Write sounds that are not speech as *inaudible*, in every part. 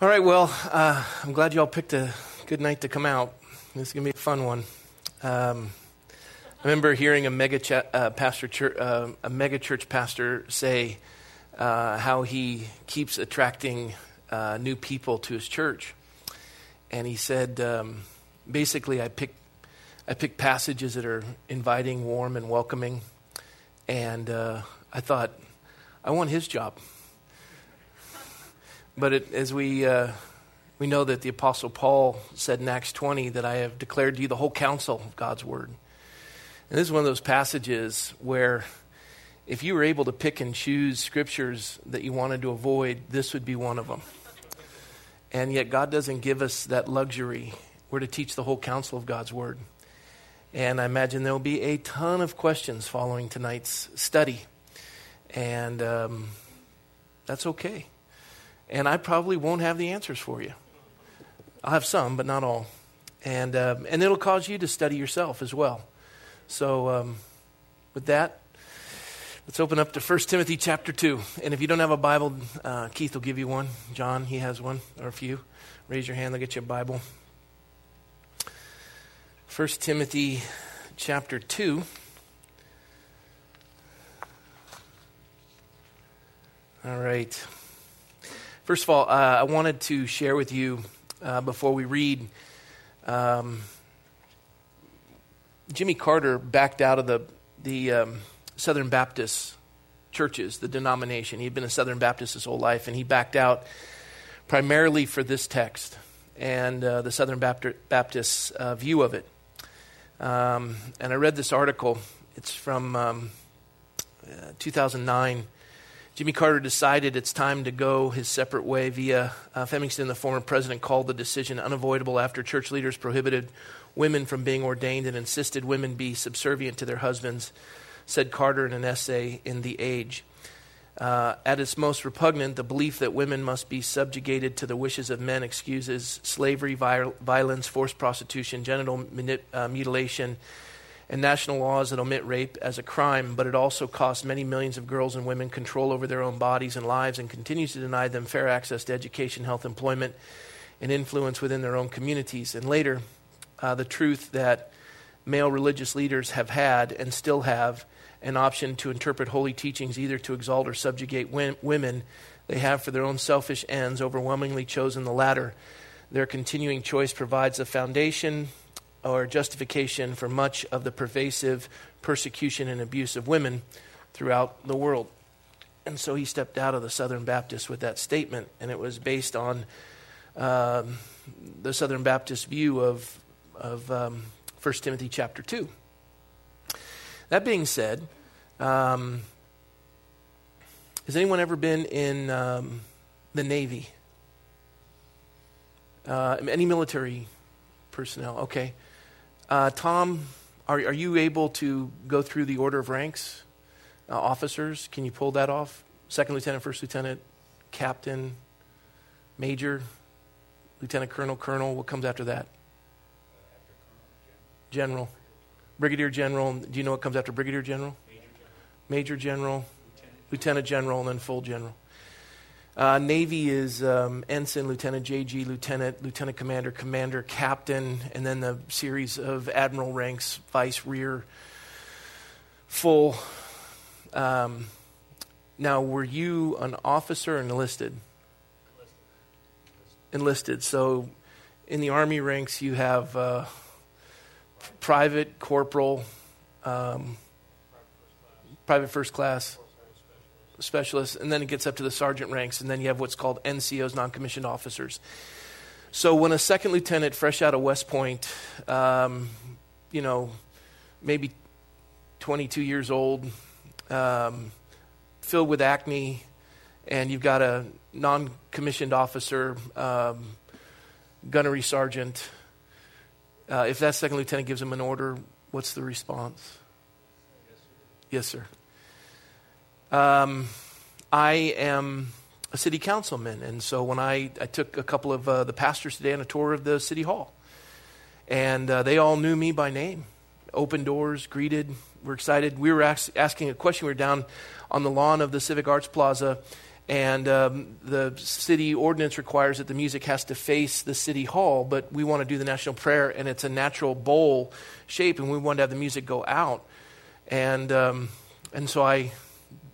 All right, well, uh, I'm glad you all picked a good night to come out. This is going to be a fun one. Um, I remember hearing a mega, uh, pastor church, uh, a mega church pastor say uh, how he keeps attracting uh, new people to his church. And he said, um, basically, I pick, I pick passages that are inviting, warm, and welcoming. And uh, I thought, I want his job. But it, as we, uh, we know that the Apostle Paul said in Acts 20 that I have declared to you the whole counsel of God's word. And this is one of those passages where if you were able to pick and choose scriptures that you wanted to avoid, this would be one of them. And yet, God doesn't give us that luxury. We're to teach the whole counsel of God's word. And I imagine there will be a ton of questions following tonight's study. And um, that's okay. And I probably won't have the answers for you. I'll have some, but not all. And, um, and it'll cause you to study yourself as well. So, um, with that, let's open up to 1 Timothy chapter 2. And if you don't have a Bible, uh, Keith will give you one. John, he has one, or a few. Raise your hand, they'll get you a Bible. 1 Timothy chapter 2. All right. First of all, uh, I wanted to share with you uh, before we read. Um, Jimmy Carter backed out of the the um, Southern Baptist churches, the denomination. He'd been a Southern Baptist his whole life, and he backed out primarily for this text and uh, the Southern Baptist uh, view of it. Um, and I read this article. It's from um, uh, 2009. Jimmy Carter decided it's time to go his separate way via uh. The former president called the decision unavoidable after church leaders prohibited women from being ordained and insisted women be subservient to their husbands, said Carter in an essay in The Age. Uh, at its most repugnant, the belief that women must be subjugated to the wishes of men excuses slavery, violence, forced prostitution, genital uh, mutilation, and national laws that omit rape as a crime, but it also costs many millions of girls and women control over their own bodies and lives and continues to deny them fair access to education, health, employment, and influence within their own communities. And later, uh, the truth that male religious leaders have had and still have an option to interpret holy teachings either to exalt or subjugate women they have for their own selfish ends, overwhelmingly chosen the latter. Their continuing choice provides a foundation or justification for much of the pervasive persecution and abuse of women throughout the world. And so he stepped out of the Southern Baptist with that statement, and it was based on um, the Southern Baptist view of, of um, 1 Timothy chapter 2. That being said, um, has anyone ever been in um, the Navy? Uh, any military personnel? Okay. Uh, Tom, are, are you able to go through the order of ranks? Uh, officers, can you pull that off? Second lieutenant, first lieutenant, captain, major, lieutenant colonel, colonel. What comes after that? General. Brigadier general. Do you know what comes after brigadier general? Major general, Major general lieutenant. lieutenant general, and then full general. Uh, Navy is um, ensign, lieutenant, JG, lieutenant, lieutenant commander, commander, captain, and then the series of admiral ranks, vice, rear, full. Um, now, were you an officer enlisted? Enlisted. enlisted. So, in the Army ranks, you have uh, private, corporal, um, private first class specialists, and then it gets up to the sergeant ranks, and then you have what's called NCOs, non commissioned officers. So when a second lieutenant, fresh out of West Point, um, you know, maybe 22 years old, um, filled with acne, and you've got a non commissioned officer, um, gunnery sergeant, uh, if that second lieutenant gives him an order, what's the response? Yes, sir. Um, I am a city councilman, and so when I, I took a couple of uh, the pastors today on a tour of the city hall, and uh, they all knew me by name, open doors, greeted, we're excited. We were ask, asking a question. We were down on the lawn of the Civic Arts Plaza, And um, the city ordinance requires that the music has to face the city hall, but we want to do the national prayer, and it's a natural bowl shape, and we want to have the music go out. And, um, and so I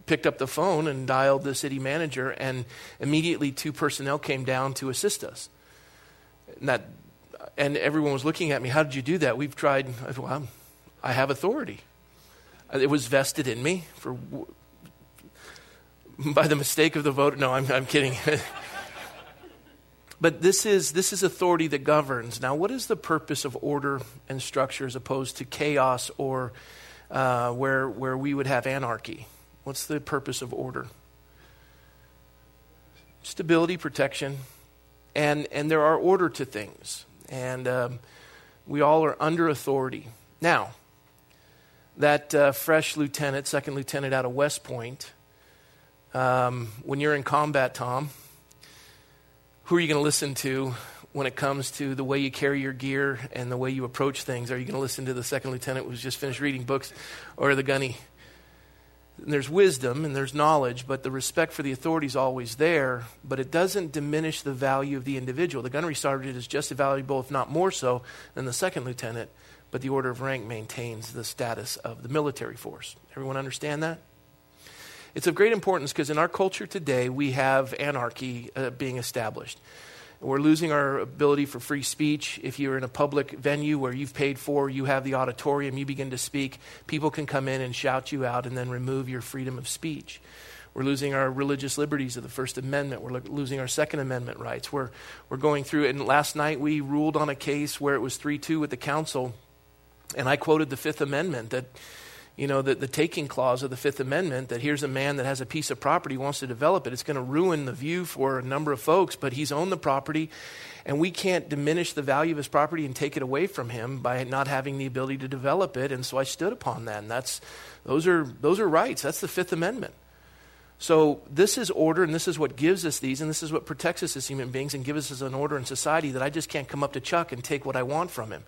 picked up the phone and dialed the city manager, and immediately two personnel came down to assist us. And, that, and everyone was looking at me, How did you do that? We've tried. Well, I have authority. It was vested in me for by the mistake of the vote. No, I'm, I'm kidding. *laughs* but this is, this is authority that governs. Now, what is the purpose of order and structure as opposed to chaos or uh, where, where we would have anarchy? What's the purpose of order? Stability, protection, and, and there are order to things. And um, we all are under authority. Now, that uh, fresh lieutenant, second lieutenant out of West Point, um, when you're in combat, Tom, who are you going to listen to when it comes to the way you carry your gear and the way you approach things? Are you going to listen to the second lieutenant who's just finished reading books or the gunny? There's wisdom and there's knowledge, but the respect for the authority is always there, but it doesn't diminish the value of the individual. The gunnery sergeant is just as valuable, if not more so, than the second lieutenant, but the order of rank maintains the status of the military force. Everyone understand that? It's of great importance because in our culture today, we have anarchy uh, being established. We're losing our ability for free speech. If you're in a public venue where you've paid for, you have the auditorium, you begin to speak, people can come in and shout you out and then remove your freedom of speech. We're losing our religious liberties of the First Amendment. We're losing our Second Amendment rights. We're, we're going through, and last night we ruled on a case where it was 3 2 with the council, and I quoted the Fifth Amendment that you know, the, the taking clause of the Fifth Amendment that here's a man that has a piece of property, wants to develop it. It's going to ruin the view for a number of folks, but he's owned the property, and we can't diminish the value of his property and take it away from him by not having the ability to develop it. And so I stood upon that, and that's, those, are, those are rights. That's the Fifth Amendment. So this is order, and this is what gives us these, and this is what protects us as human beings and gives us an order in society that I just can't come up to Chuck and take what I want from him.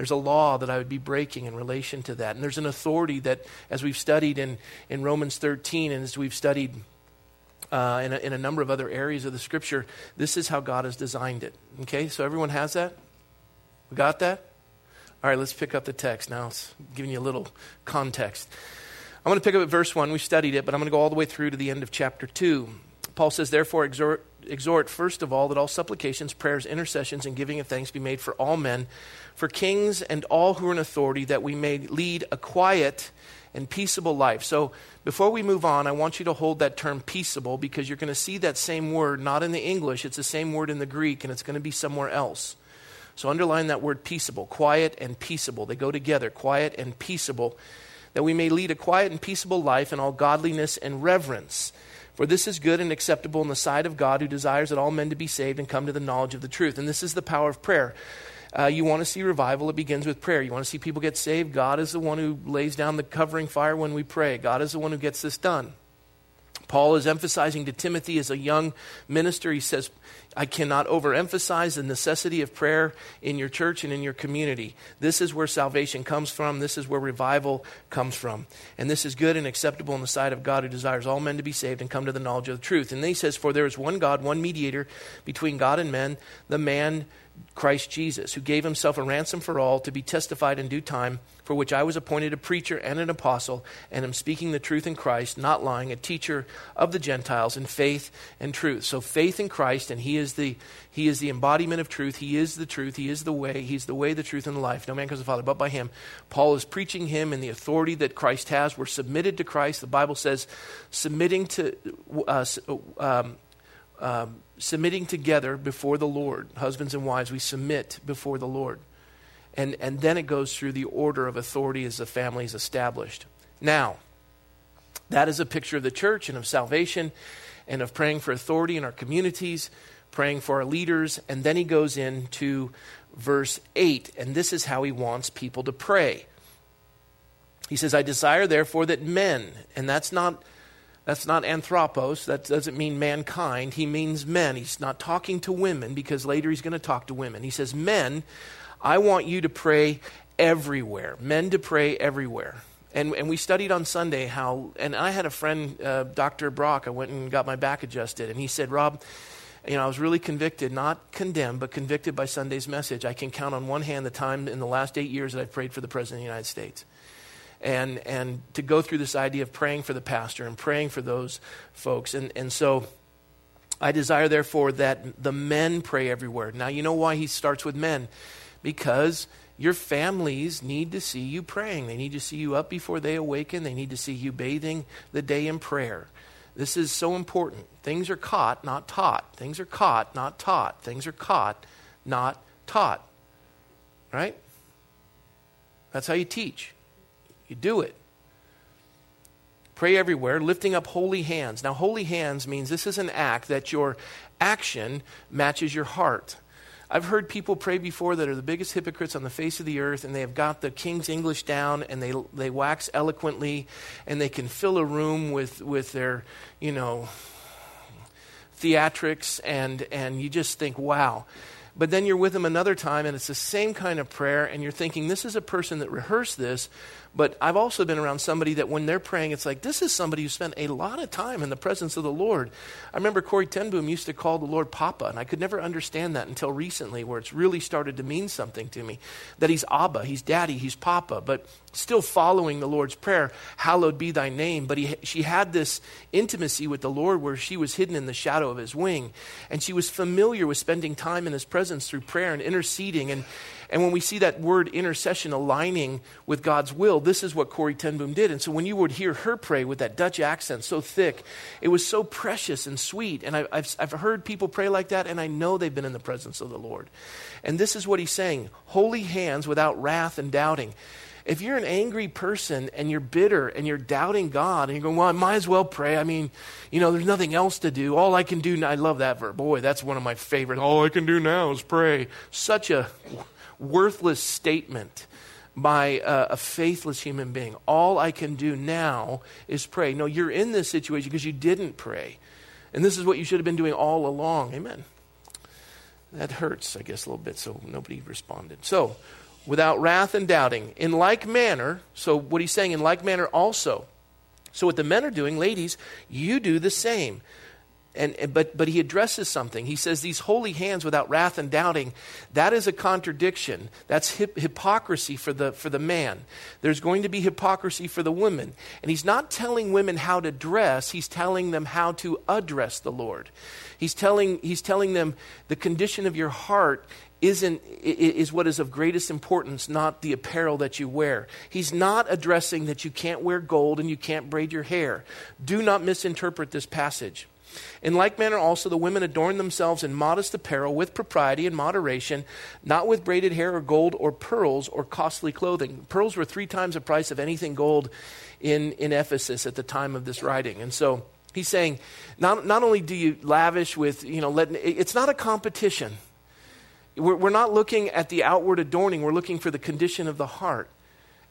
There's a law that I would be breaking in relation to that. And there's an authority that, as we've studied in, in Romans 13 and as we've studied uh, in, a, in a number of other areas of the scripture, this is how God has designed it. Okay, so everyone has that? We got that? All right, let's pick up the text now. It's giving you a little context. I'm going to pick up at verse 1. We studied it, but I'm going to go all the way through to the end of chapter 2. Paul says, Therefore, exhort, exhort first of all that all supplications, prayers, intercessions, and giving of thanks be made for all men for kings and all who are in authority, that we may lead a quiet and peaceable life. So, before we move on, I want you to hold that term peaceable because you're going to see that same word not in the English, it's the same word in the Greek, and it's going to be somewhere else. So, underline that word peaceable, quiet and peaceable. They go together, quiet and peaceable, that we may lead a quiet and peaceable life in all godliness and reverence. For this is good and acceptable in the sight of God, who desires that all men to be saved and come to the knowledge of the truth. And this is the power of prayer. Uh, you want to see revival, it begins with prayer. You want to see people get saved, God is the one who lays down the covering fire when we pray. God is the one who gets this done. Paul is emphasizing to Timothy as a young minister, he says, I cannot overemphasize the necessity of prayer in your church and in your community. This is where salvation comes from. This is where revival comes from. And this is good and acceptable in the sight of God who desires all men to be saved and come to the knowledge of the truth. And then he says, For there is one God, one mediator between God and men, the man Christ Jesus, who gave himself a ransom for all to be testified in due time, for which I was appointed a preacher and an apostle, and am speaking the truth in Christ, not lying, a teacher of the Gentiles in faith and truth. So faith in Christ, and he is the he is the embodiment of truth, he is the truth, he is the way, he's the way, the truth, and the life. No man comes to the Father but by him. Paul is preaching him in the authority that Christ has. We're submitted to Christ. The Bible says submitting to uh, um, um, submitting together before the Lord. Husbands and wives, we submit before the Lord. And, and then it goes through the order of authority as the family is established. Now, that is a picture of the church and of salvation and of praying for authority in our communities, praying for our leaders. And then he goes into verse 8, and this is how he wants people to pray. He says, I desire, therefore, that men, and that's not that's not anthropos. That doesn't mean mankind. He means men. He's not talking to women because later he's going to talk to women. He says, Men, I want you to pray everywhere. Men to pray everywhere. And, and we studied on Sunday how, and I had a friend, uh, Dr. Brock, I went and got my back adjusted, and he said, Rob, you know, I was really convicted, not condemned, but convicted by Sunday's message. I can count on one hand the time in the last eight years that I've prayed for the President of the United States. And, and to go through this idea of praying for the pastor and praying for those folks. And, and so I desire, therefore, that the men pray everywhere. Now, you know why he starts with men? Because your families need to see you praying. They need to see you up before they awaken. They need to see you bathing the day in prayer. This is so important. Things are caught, not taught. Things are caught, not taught. Things are caught, not taught. Right? That's how you teach. You do it. Pray everywhere, lifting up holy hands. Now, holy hands means this is an act that your action matches your heart. I've heard people pray before that are the biggest hypocrites on the face of the earth, and they have got the King's English down, and they, they wax eloquently, and they can fill a room with, with their, you know, theatrics, and, and you just think, wow. But then you're with them another time, and it's the same kind of prayer, and you're thinking, this is a person that rehearsed this, but I've also been around somebody that when they're praying, it's like, this is somebody who spent a lot of time in the presence of the Lord. I remember Corrie ten Boom used to call the Lord Papa, and I could never understand that until recently, where it's really started to mean something to me. That he's Abba, he's Daddy, he's Papa, but still following the Lord's prayer, hallowed be thy name. But he, she had this intimacy with the Lord where she was hidden in the shadow of his wing, and she was familiar with spending time in his presence through prayer and interceding. And, and when we see that word intercession aligning with God's will, this is what Corrie ten Boom did. And so when you would hear her pray with that Dutch accent so thick, it was so precious and sweet. And I, have I've heard people pray like that, and I know they've been in the presence of the Lord. And this is what he's saying holy hands without wrath and doubting. If you're an angry person and you're bitter and you're doubting God and you're going, well, I might as well pray. I mean, you know, there's nothing else to do. All I can do now, I love that verb. Boy, that's one of my favorites. All I can do now is pray. Such a worthless statement by a, faithless human being. All I can do now is pray. No, you're in this situation because you didn't pray. And this is what you should have been doing all along. Amen. That hurts, I guess, a little bit, so nobody responded. So, without wrath and doubting, in like manner, so what he's saying, in like manner also. So, what the men are doing, ladies, you do the same. And, but, but he addresses something. He says, These holy hands without wrath and doubting, that is a contradiction. That's hip, hypocrisy for the, for the man. There's going to be hypocrisy for the woman. And he's not telling women how to dress, he's telling them how to address the Lord. He's telling, he's telling them the condition of your heart isn't, is what is of greatest importance, not the apparel that you wear. He's not addressing that you can't wear gold and you can't braid your hair. Do not misinterpret this passage. In like manner, also the women adorn themselves in modest apparel with propriety and moderation, not with braided hair or gold or pearls or costly clothing. Pearls were three times the price of anything gold in, in Ephesus at the time of this writing. And so he's saying, not, not only do you lavish with, you know, let, it's not a competition. We're, we're not looking at the outward adorning, we're looking for the condition of the heart.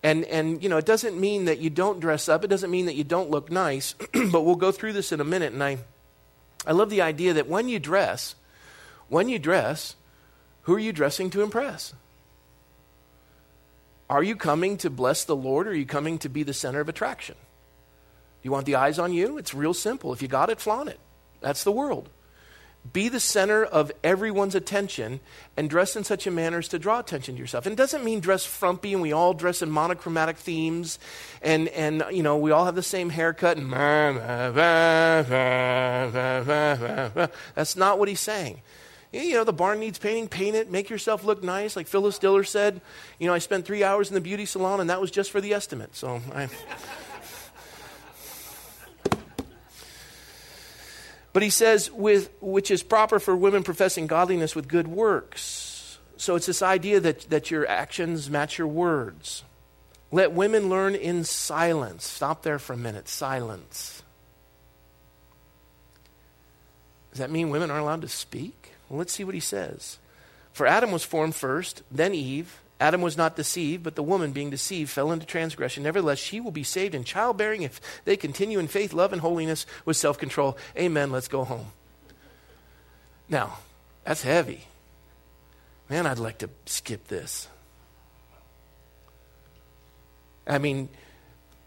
And, and, you know, it doesn't mean that you don't dress up. It doesn't mean that you don't look nice. *clears throat* but we'll go through this in a minute. And I, I love the idea that when you dress, when you dress, who are you dressing to impress? Are you coming to bless the Lord or are you coming to be the center of attraction? Do you want the eyes on you? It's real simple. If you got it, flaunt it. That's the world. Be the center of everyone's attention and dress in such a manner as to draw attention to yourself. And it doesn't mean dress frumpy and we all dress in monochromatic themes and, and you know, we all have the same haircut and that's not what he's saying. You know, the barn needs painting, paint it, make yourself look nice. Like Phyllis Diller said, you know, I spent three hours in the beauty salon and that was just for the estimate. So I. But he says, with, which is proper for women professing godliness with good works. So it's this idea that, that your actions match your words. Let women learn in silence. Stop there for a minute. Silence. Does that mean women aren't allowed to speak? Well, let's see what he says. For Adam was formed first, then Eve. Adam was not deceived, but the woman, being deceived, fell into transgression. Nevertheless, she will be saved in childbearing if they continue in faith, love, and holiness with self control. Amen. Let's go home. Now, that's heavy. Man, I'd like to skip this. I mean,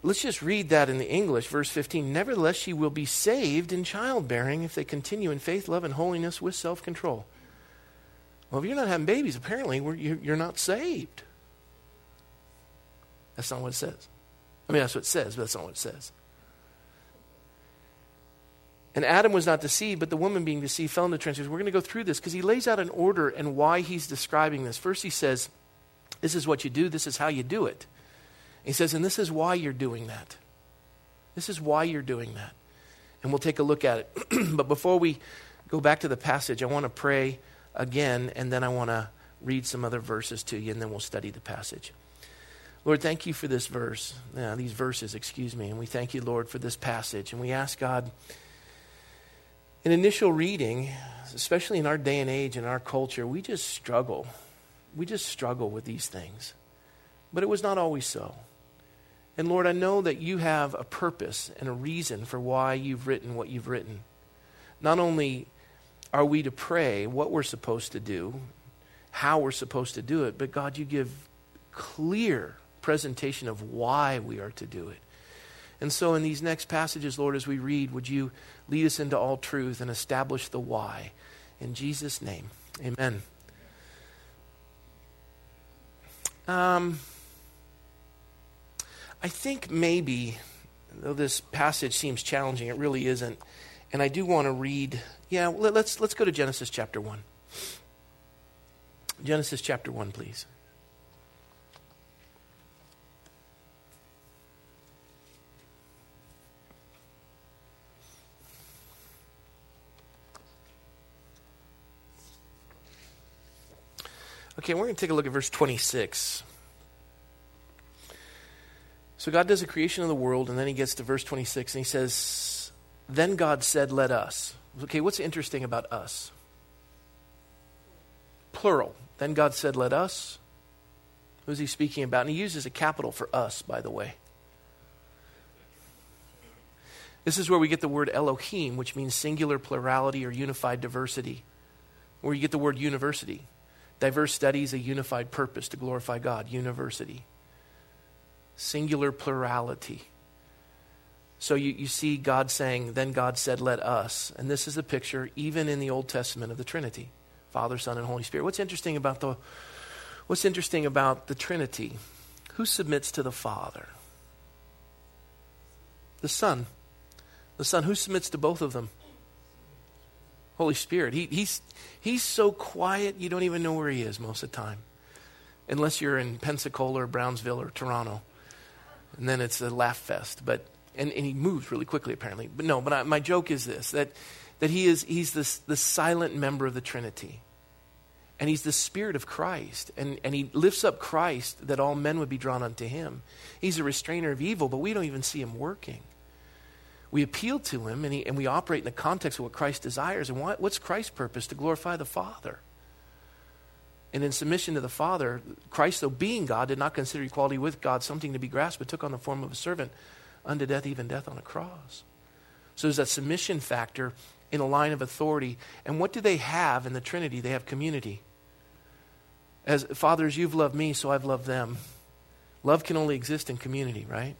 let's just read that in the English, verse 15. Nevertheless, she will be saved in childbearing if they continue in faith, love, and holiness with self control. Well, if you're not having babies, apparently you're not saved. That's not what it says. I mean, that's what it says, but that's not what it says. And Adam was not deceived, but the woman being deceived fell into transgression. We're going to go through this because he lays out an order and why he's describing this. First, he says, This is what you do, this is how you do it. He says, And this is why you're doing that. This is why you're doing that. And we'll take a look at it. *clears throat* but before we go back to the passage, I want to pray again, and then I want to read some other verses to you, and then we'll study the passage. Lord, thank you for this verse, uh, these verses, excuse me, and we thank you, Lord, for this passage. And we ask God, in initial reading, especially in our day and age and our culture, we just struggle. We just struggle with these things. But it was not always so. And Lord, I know that you have a purpose and a reason for why you've written what you've written. Not only are we to pray what we're supposed to do, how we're supposed to do it, but God, you give clear presentation of why we are to do it. And so, in these next passages, Lord, as we read, would you lead us into all truth and establish the why? In Jesus' name, amen. Um, I think maybe, though this passage seems challenging, it really isn't. And I do want to read, yeah, let's, let's go to Genesis chapter 1. Genesis chapter 1, please. Okay, we're going to take a look at verse 26. So God does the creation of the world, and then he gets to verse 26, and he says, Then God said, Let us. Okay, what's interesting about us? Plural. Then God said, Let us. Who's he speaking about? And he uses a capital for us, by the way. This is where we get the word Elohim, which means singular plurality or unified diversity, where you get the word university. Diverse studies, a unified purpose to glorify God. University. Singular plurality. So you, you see God saying, Then God said, Let us. And this is a picture, even in the Old Testament, of the Trinity Father, Son, and Holy Spirit. What's interesting about the, what's interesting about the Trinity? Who submits to the Father? The Son. The Son. Who submits to both of them? Holy Spirit. He, he's, he's so quiet, you don't even know where he is most of the time. Unless you're in Pensacola or Brownsville or Toronto. And then it's a laugh fest. But, and, and he moves really quickly, apparently. But no, but I, my joke is this that, that he is he's this, the silent member of the Trinity. And he's the Spirit of Christ. And, and he lifts up Christ that all men would be drawn unto him. He's a restrainer of evil, but we don't even see him working we appeal to him and, he, and we operate in the context of what Christ desires. And what, what's Christ's purpose? To glorify the Father. And in submission to the Father, Christ, though being God, did not consider equality with God something to be grasped, but took on the form of a servant unto death, even death on a cross. So there's that submission factor in a line of authority. And what do they have in the Trinity? They have community. As fathers, you've loved me, so I've loved them. Love can only exist in community, right?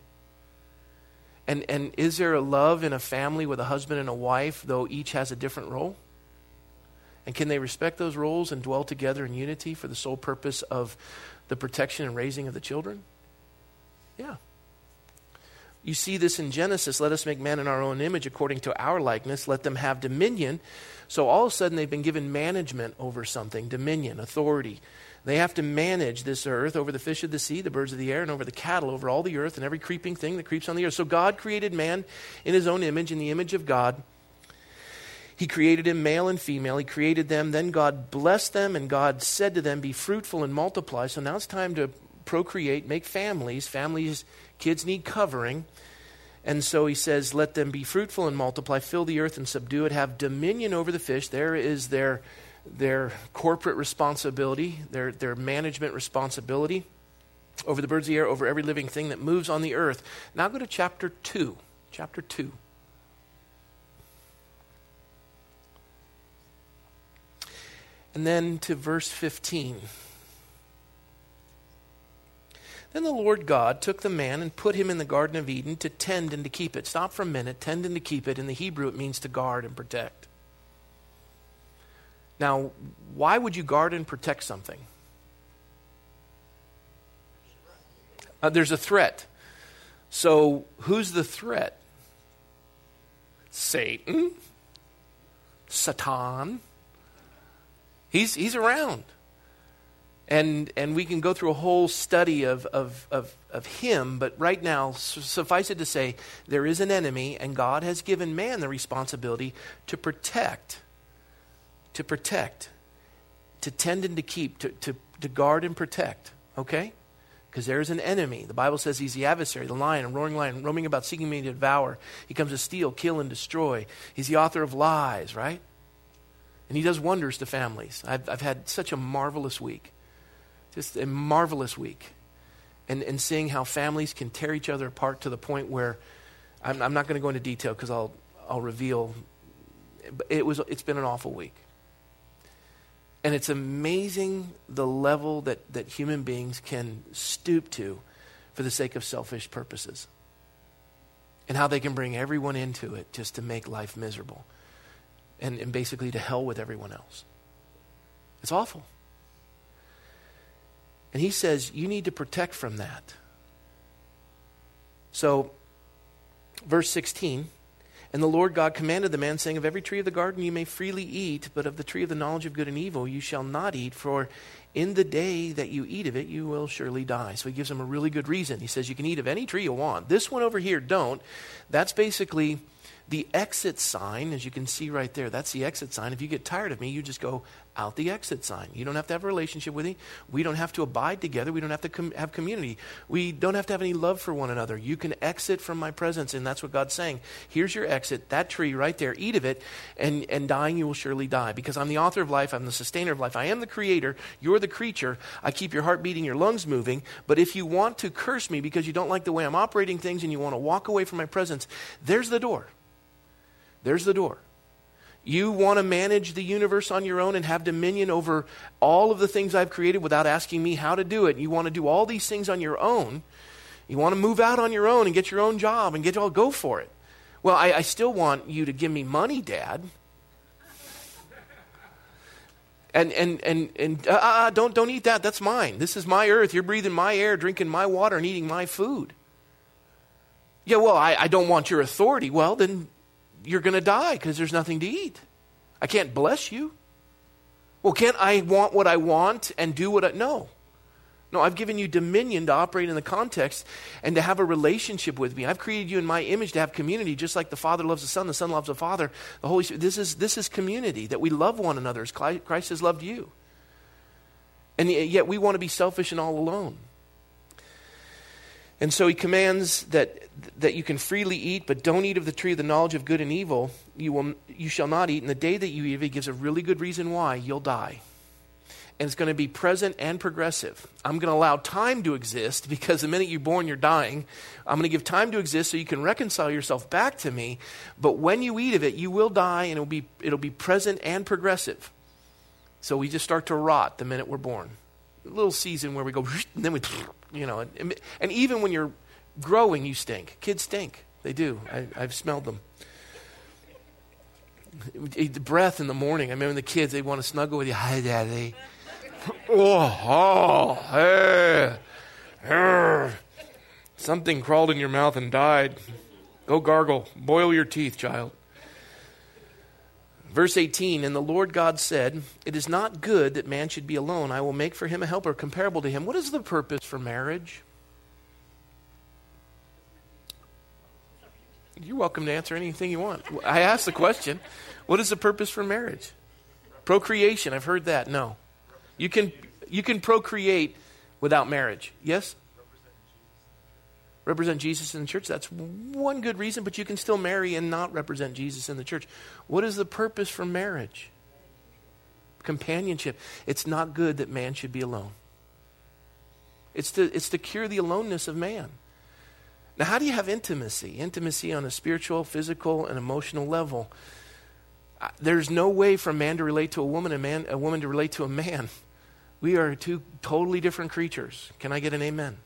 And, and is there a love in a family with a husband and a wife, though each has a different role? And can they respect those roles and dwell together in unity for the sole purpose of the protection and raising of the children? Yeah. You see this in Genesis. Let us make man in our own image according to our likeness. Let them have dominion. So all of a sudden they've been given management over something dominion, authority. They have to manage this earth over the fish of the sea, the birds of the air, and over the cattle, over all the earth, and every creeping thing that creeps on the earth. So God created man in his own image, in the image of God. He created him male and female. He created them. Then God blessed them, and God said to them, Be fruitful and multiply. So now it's time to procreate, make families. Families, kids need covering. And so he says, Let them be fruitful and multiply, fill the earth and subdue it, have dominion over the fish. There is their their corporate responsibility, their, their management responsibility over the birds of the air, over every living thing that moves on the earth. Now go to chapter 2. Chapter 2. And then to verse 15. Then the Lord God took the man and put him in the Garden of Eden to tend and to keep it. Stop for a minute. Tend and to keep it. In the Hebrew, it means to guard and protect. Now, why would you guard and protect something? Uh, there's a threat. So, who's the threat? Satan? Satan? He's, he's around. And, and we can go through a whole study of, of, of, of him, but right now, suffice it to say, there is an enemy, and God has given man the responsibility to protect, to protect, to tend and to keep, to, to, to guard and protect. Okay? Because there's an enemy. The Bible says he's the adversary, the lion, a roaring lion, roaming about seeking me to devour. He comes to steal, kill, and destroy. He's the author of lies, right? And he does wonders to families. I've, I've had such a marvelous week. Just a marvelous week. And, and seeing how families can tear each other apart to the point where I'm, I'm not going to go into detail because I'll, I'll reveal. But It was, it's been an awful week. And it's amazing the level that, that human beings can stoop to for the sake of selfish purposes. And how they can bring everyone into it just to make life miserable. And, and basically to hell with everyone else. It's awful. And he says, you need to protect from that. So, verse 16 And the Lord God commanded the man, saying, Of every tree of the garden you may freely eat, but of the tree of the knowledge of good and evil you shall not eat, for in the day that you eat of it, you will surely die. So he gives him a really good reason. He says, You can eat of any tree you want. This one over here, don't. That's basically the exit sign, as you can see right there, that's the exit sign. If you get tired of me, you just go out the exit sign. You don't have to have a relationship with me. We don't have to abide together. We don't have to com- have community. We don't have to have any love for one another. You can exit from my presence, and that's what God's saying. Here's your exit, that tree right there. Eat of it, and, and dying you will surely die. Because I'm the author of life, I'm the sustainer of life. I am the creator, you're the creature. I keep your heart beating, your lungs moving. But if you want to curse me because you don't like the way I'm operating things and you want to walk away from my presence, there's the door. There's the door. You want to manage the universe on your own and have dominion over all of the things I've created without asking me how to do it. You want to do all these things on your own. You want to move out on your own and get your own job and get all go for it. Well, I, I still want you to give me money, Dad. And and and and uh, uh, uh, don't don't eat that. That's mine. This is my earth. You're breathing my air, drinking my water, and eating my food. Yeah, well, I, I don't want your authority. Well, then you're going to die because there's nothing to eat. I can't bless you. Well, can't I want what I want and do what I. No. No, I've given you dominion to operate in the context and to have a relationship with me. I've created you in my image to have community, just like the Father loves the Son, the Son loves the Father, the Holy Spirit. This is, this is community, that we love one another as Christ has loved you. And yet we want to be selfish and all alone. And so he commands that, that you can freely eat, but don't eat of the tree of the knowledge of good and evil. You, will, you shall not eat. And the day that you eat it, he gives a really good reason why you'll die. And it's going to be present and progressive. I'm going to allow time to exist because the minute you're born, you're dying. I'm going to give time to exist so you can reconcile yourself back to me. But when you eat of it, you will die, and it'll be, it'll be present and progressive. So we just start to rot the minute we're born. A little season where we go, *laughs* and then we you know, and, and even when you're growing, you stink. Kids stink. They do. I, I've smelled them. The breath in the morning. I remember the kids, they want to snuggle with you. Hi, Daddy. oh, oh, hey. Hey. Something crawled in your mouth and died. Go gargle. Boil your teeth, child. Verse 18 And the Lord God said, It is not good that man should be alone. I will make for him a helper comparable to him. What is the purpose for marriage? You're welcome to answer anything you want. I asked the question What is the purpose for marriage? Procreation. I've heard that. No. You can, you can procreate without marriage. Yes? Represent Jesus in the church. That's one good reason, but you can still marry and not represent Jesus in the church. What is the purpose for marriage? Companionship. It's not good that man should be alone. It's to, it's to cure the aloneness of man. Now, how do you have intimacy? Intimacy on a spiritual, physical, and emotional level. There's no way for a man to relate to a woman, a man, a woman to relate to a man. We are two totally different creatures. Can I get an amen?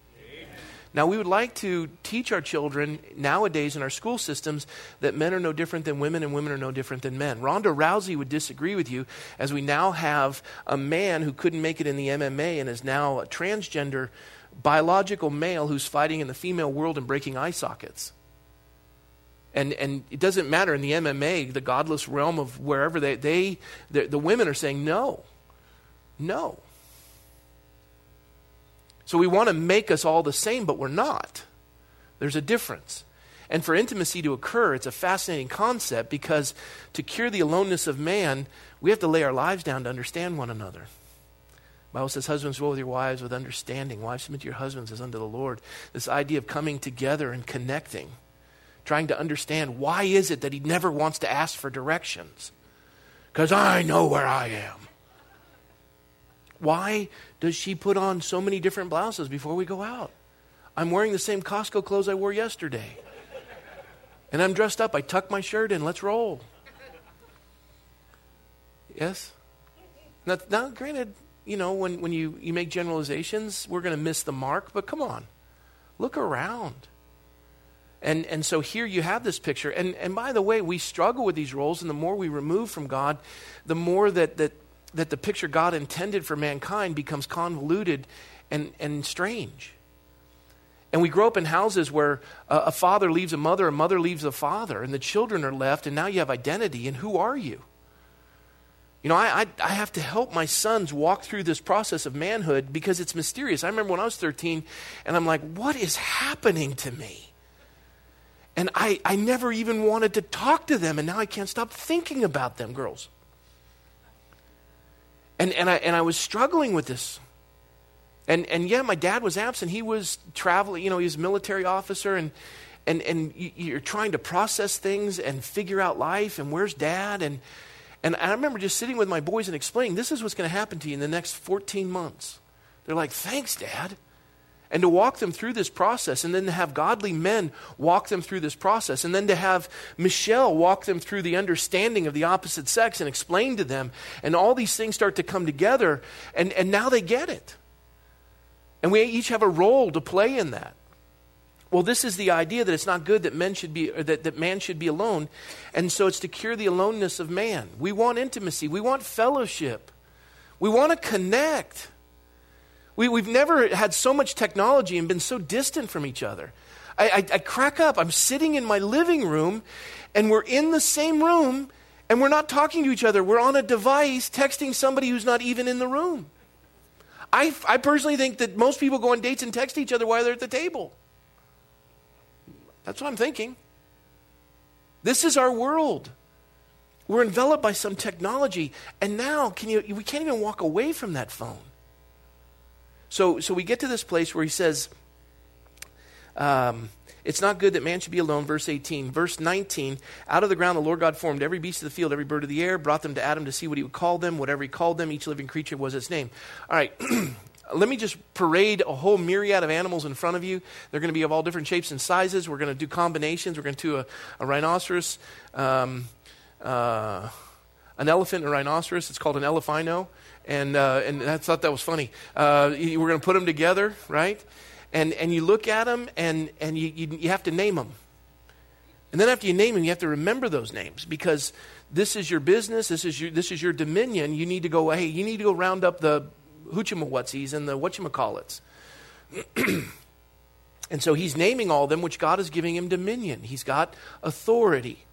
Now, we would like to teach our children nowadays in our school systems that men are no different than women and women are no different than men. Ronda Rousey would disagree with you as we now have a man who couldn't make it in the MMA and is now a transgender biological male who's fighting in the female world and breaking eye sockets. And, and it doesn't matter in the MMA, the godless realm of wherever they, they the women are saying no, no. So we want to make us all the same, but we're not. There's a difference. And for intimacy to occur, it's a fascinating concept because to cure the aloneness of man, we have to lay our lives down to understand one another. The Bible says, Husbands, dwell with your wives with understanding. Wives, submit to your husbands as unto the Lord. This idea of coming together and connecting, trying to understand why is it that he never wants to ask for directions? Because I know where I am. Why does she put on so many different blouses before we go out? I'm wearing the same Costco clothes I wore yesterday. And I'm dressed up. I tuck my shirt in. Let's roll. Yes? Now, now granted, you know, when, when you, you make generalizations, we're going to miss the mark, but come on. Look around. And, and so here you have this picture. And, and by the way, we struggle with these roles, and the more we remove from God, the more that, that that the picture God intended for mankind becomes convoluted and, and strange. And we grow up in houses where a, a father leaves a mother, a mother leaves a father, and the children are left, and now you have identity. And who are you? You know, I, I, I, have to help my sons walk through this process of manhood because it's mysterious. I remember when I was 13, and I'm like, what is happening to me? And I, I never even wanted to talk to them, and now I can't stop thinking about them, girls. And, and, I, and I was struggling with this. And, and yeah, my dad was absent. He was traveling, you know, he was a military officer, and, and, and you're trying to process things and figure out life, and where's dad? And, and I remember just sitting with my boys and explaining, this is what's going to happen to you in the next 14 months. They're like, thanks, dad and to walk them through this process, and then to have godly men walk them through this process, and then to have Michelle walk them through the understanding of the opposite sex and explain to them, and all these things start to come together, and, and now they get it. And we each have a role to play in that. Well, this is the idea that it's not good that men should be that, that man should be alone. And so it's to cure the aloneness of man. We want intimacy. We want fellowship. We want to connect. We, we've never had so much technology and been so distant from each other. I, I, I crack up. I'm sitting in my living room, and we're in the same room, and we're not talking to each other. We're on a device texting somebody who's not even in the room. I, I personally think that most people go on dates and text each other while they're at the table. That's what I'm thinking. This is our world. We're enveloped by some technology, and now can you, we can't even walk away from that phone. So, so we get to this place where he says, um, it's not good that man should be alone, verse 18. Verse 19, out of the ground the Lord God formed every beast of the field, every bird of the air, brought them to Adam to see what he would call them. Whatever he called them, each living creature was its name. All right, *clears throat* let me just parade a whole myriad of animals in front of you. They're going to be of all different shapes and sizes. We're going to do combinations. We're going to do a, a rhinoceros, um, uh, an elephant, and a rhinoceros. It's called an elephino and uh, and I thought that was funny. Uh, you, we're going to put them together, right? And and you look at them, and and you, you you have to name them. And then after you name them, you have to remember those names because this is your business. This is your this is your dominion. You need to go. Hey, you need to go round up the hoochamawatsies and the whatchamacallits. *clears throat* and so he's naming all them, which God is giving him dominion. He's got authority.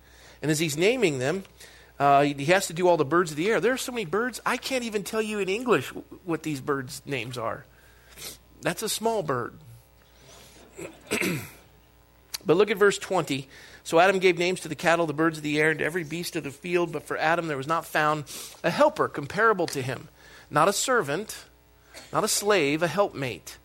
And as he's naming them, uh, he has to do all the birds of the air. There are so many birds, I can't even tell you in English what these birds' names are. That's a small bird. *clears throat* but look at verse 20. So Adam gave names to the cattle, the birds of the air, and to every beast of the field. But for Adam there was not found a helper comparable to him. Not a servant, not a slave, a helpmate.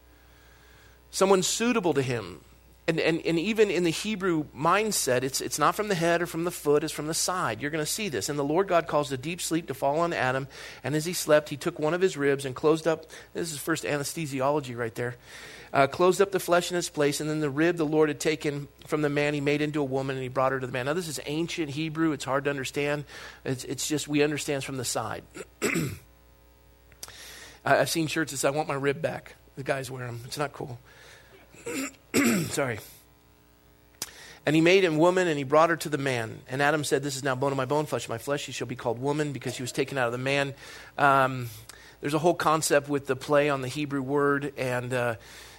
Someone suitable to him. And, and, and even in the Hebrew mindset, it's, it's not from the head or from the foot, it's from the side. You're going to see this. And the Lord God caused a deep sleep to fall on Adam. And as he slept, he took one of his ribs and closed up. This is first anesthesiology right there. Uh, closed up the flesh in its place. And then the rib the Lord had taken from the man, he made into a woman and he brought her to the man. Now, this is ancient Hebrew. It's hard to understand. It's, it's just we understand from the side. *clears throat* I've seen shirts that say, I want my rib back. The guys wear them. It's not cool. *clears throat* *clears throat* Sorry. And he made him woman, and he brought her to the man. And Adam said, This is now bone of my bone, flesh of my flesh. She shall be called woman because she was taken out of the man. Um, there's a whole concept with the play on the Hebrew word and uh,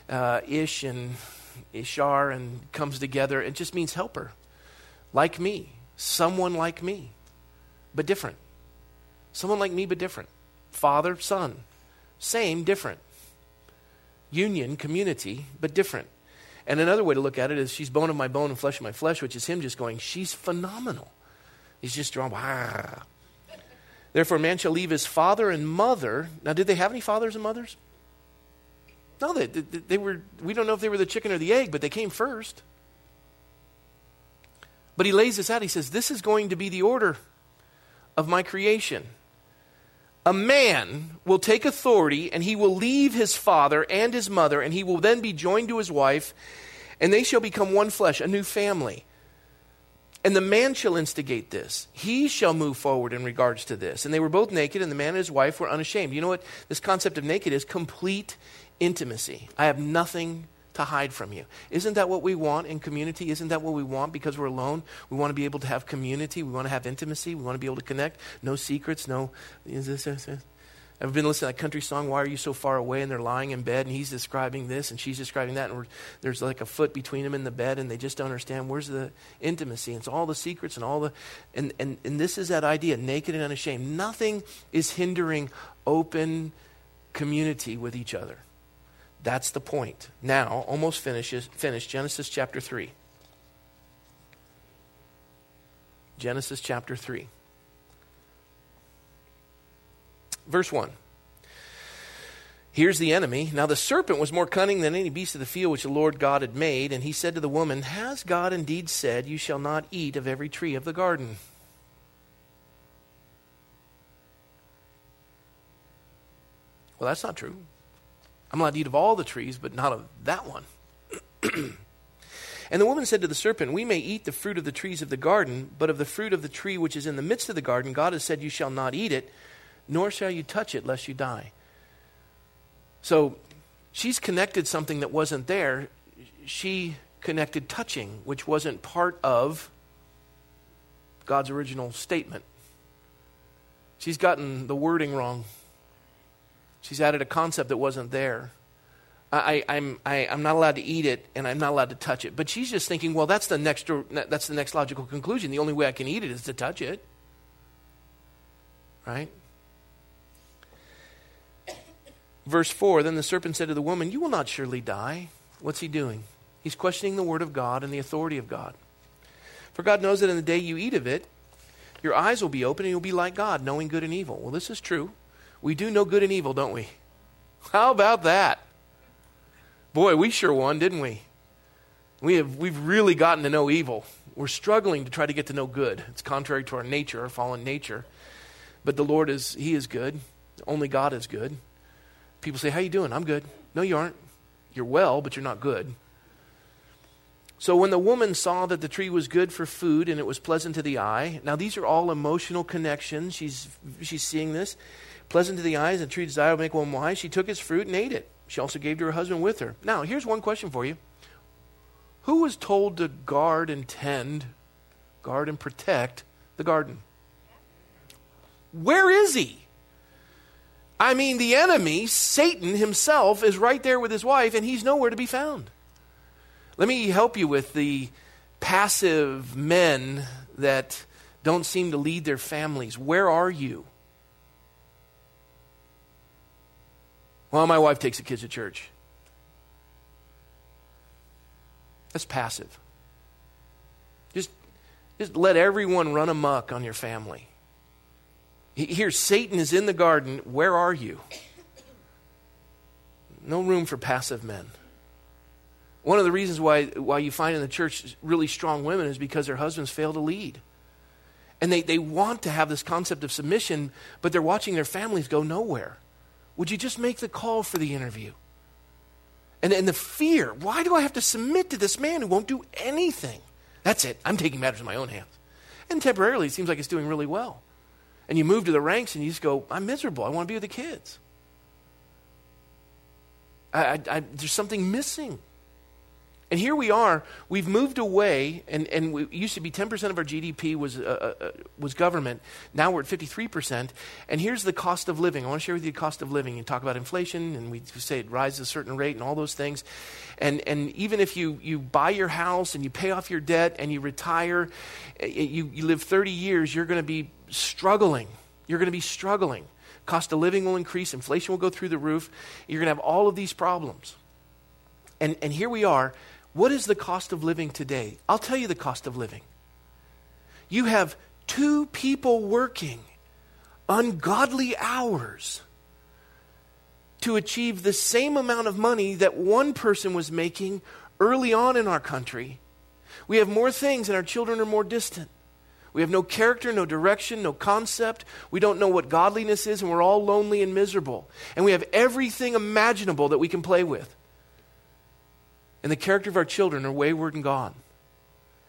uh, ish and ishar and comes together. It just means helper, like me, someone like me, but different. Someone like me, but different. Father, son, same, different. Union, community, but different. And another way to look at it is she's bone of my bone and flesh of my flesh, which is him just going, she's phenomenal. He's just drawn. Therefore, man shall leave his father and mother. Now, did they have any fathers and mothers? No, they, they, they were, we don't know if they were the chicken or the egg, but they came first. But he lays this out. He says, This is going to be the order of my creation a man will take authority and he will leave his father and his mother, and he will then be joined to his wife, and they shall become one flesh, a new family. And the man shall instigate this. He shall move forward in regards to this. And they were both naked, and the man and his wife were unashamed. You know what this concept of naked is? Complete intimacy. I have nothing to hide from you. Isn't that what we want in community? Isn't that what we want because we're alone? We want to be able to have community. We want to have intimacy. We want to be able to connect. No secrets. No. I've been listening to that country song, Why Are You So Far Away? And they're lying in bed, and he's describing this, and she's describing that, and there's like a foot between them in the bed, and they just don't understand where's the intimacy. And it's all the secrets and all the. And, and, and this is that idea naked and unashamed. Nothing is hindering open community with each other. That's the point. Now, almost finishes, finished, Genesis chapter 3. Genesis chapter 3. Verse 1. Here's the enemy. Now the serpent was more cunning than any beast of the field which the Lord God had made. And he said to the woman, Has God indeed said, You shall not eat of every tree of the garden? Well, that's not true. I'm allowed to eat of all the trees, but not of that one. *clears throat* and the woman said to the serpent, We may eat the fruit of the trees of the garden, but of the fruit of the tree which is in the midst of the garden, God has said, You shall not eat it, nor shall you touch it, lest you die. So she's connected something that wasn't there. She connected touching, which wasn't part of God's original statement. She's gotten the wording wrong. She's added a concept that wasn't there. I, I'm, I, am not allowed to eat it and I'm not allowed to touch it. But she's just thinking, well, that's the, next, that's the next logical conclusion. The only way I can eat it is to touch it. Right? Verse 4 Then the serpent said to the woman, You will not surely die. What's he doing? He's questioning the word of God and the authority of God. For God knows that in the day you eat of it, your eyes will be open and you'll be like God, knowing good and evil. Well, this is true. We do know good and evil, don't we? How about that? Boy, we sure won, didn't we? We have, we've really gotten to know evil. We're struggling to try to get to know good. It's contrary to our nature, our fallen nature. But the Lord is, He is good. Only God is good. People say, How you doing? I'm good. No, you aren't. You're well, but you're not good. So when the woman saw that the tree was good for food and it was pleasant to the eye, now these are all emotional connections. She's, she's seeing this pleasant to the eyes and tree desire to make one wise. She took its fruit and ate it. She also gave to her husband with her. Now, here's one question for you Who was told to guard and tend, guard and protect the garden? Where is he? I mean, the enemy, Satan himself, is right there with his wife, and he's nowhere to be found. Let me help you with the passive men that don't seem to lead their families. Where are you? Well, my wife takes the kids to church. That's passive. Just, just let everyone run amuck on your family. Here, Satan is in the garden. Where are you? No room for passive men. One of the reasons why, why you find in the church really strong women is because their husbands fail to lead. And they, they want to have this concept of submission, but they're watching their families go nowhere. Would you just make the call for the interview? And, and the fear why do I have to submit to this man who won't do anything? That's it. I'm taking matters in my own hands. And temporarily, it seems like it's doing really well. And you move to the ranks and you just go, I'm miserable. I want to be with the kids. I, I, I, there's something missing. And here we are, we've moved away, and, and we used to be 10% of our GDP was, uh, uh, uh, was government. Now we're at 53%. And here's the cost of living. I want to share with you the cost of living. You talk about inflation, and we say it rises a certain rate and all those things. And, and even if you, you buy your house and you pay off your debt and you retire, you, you live 30 years, you're going to be struggling. You're going to be struggling. Cost of living will increase, inflation will go through the roof. You're going to have all of these problems. And, and here we are what is the cost of living today? I'll tell you the cost of living. You have two people working ungodly hours to achieve the same amount of money that one person was making early on in our country. We have more things, and our children are more distant. We have no character, no direction, no concept. We don't know what godliness is, and we're all lonely and miserable. And we have everything imaginable that we can play with and the character of our children are wayward and gone.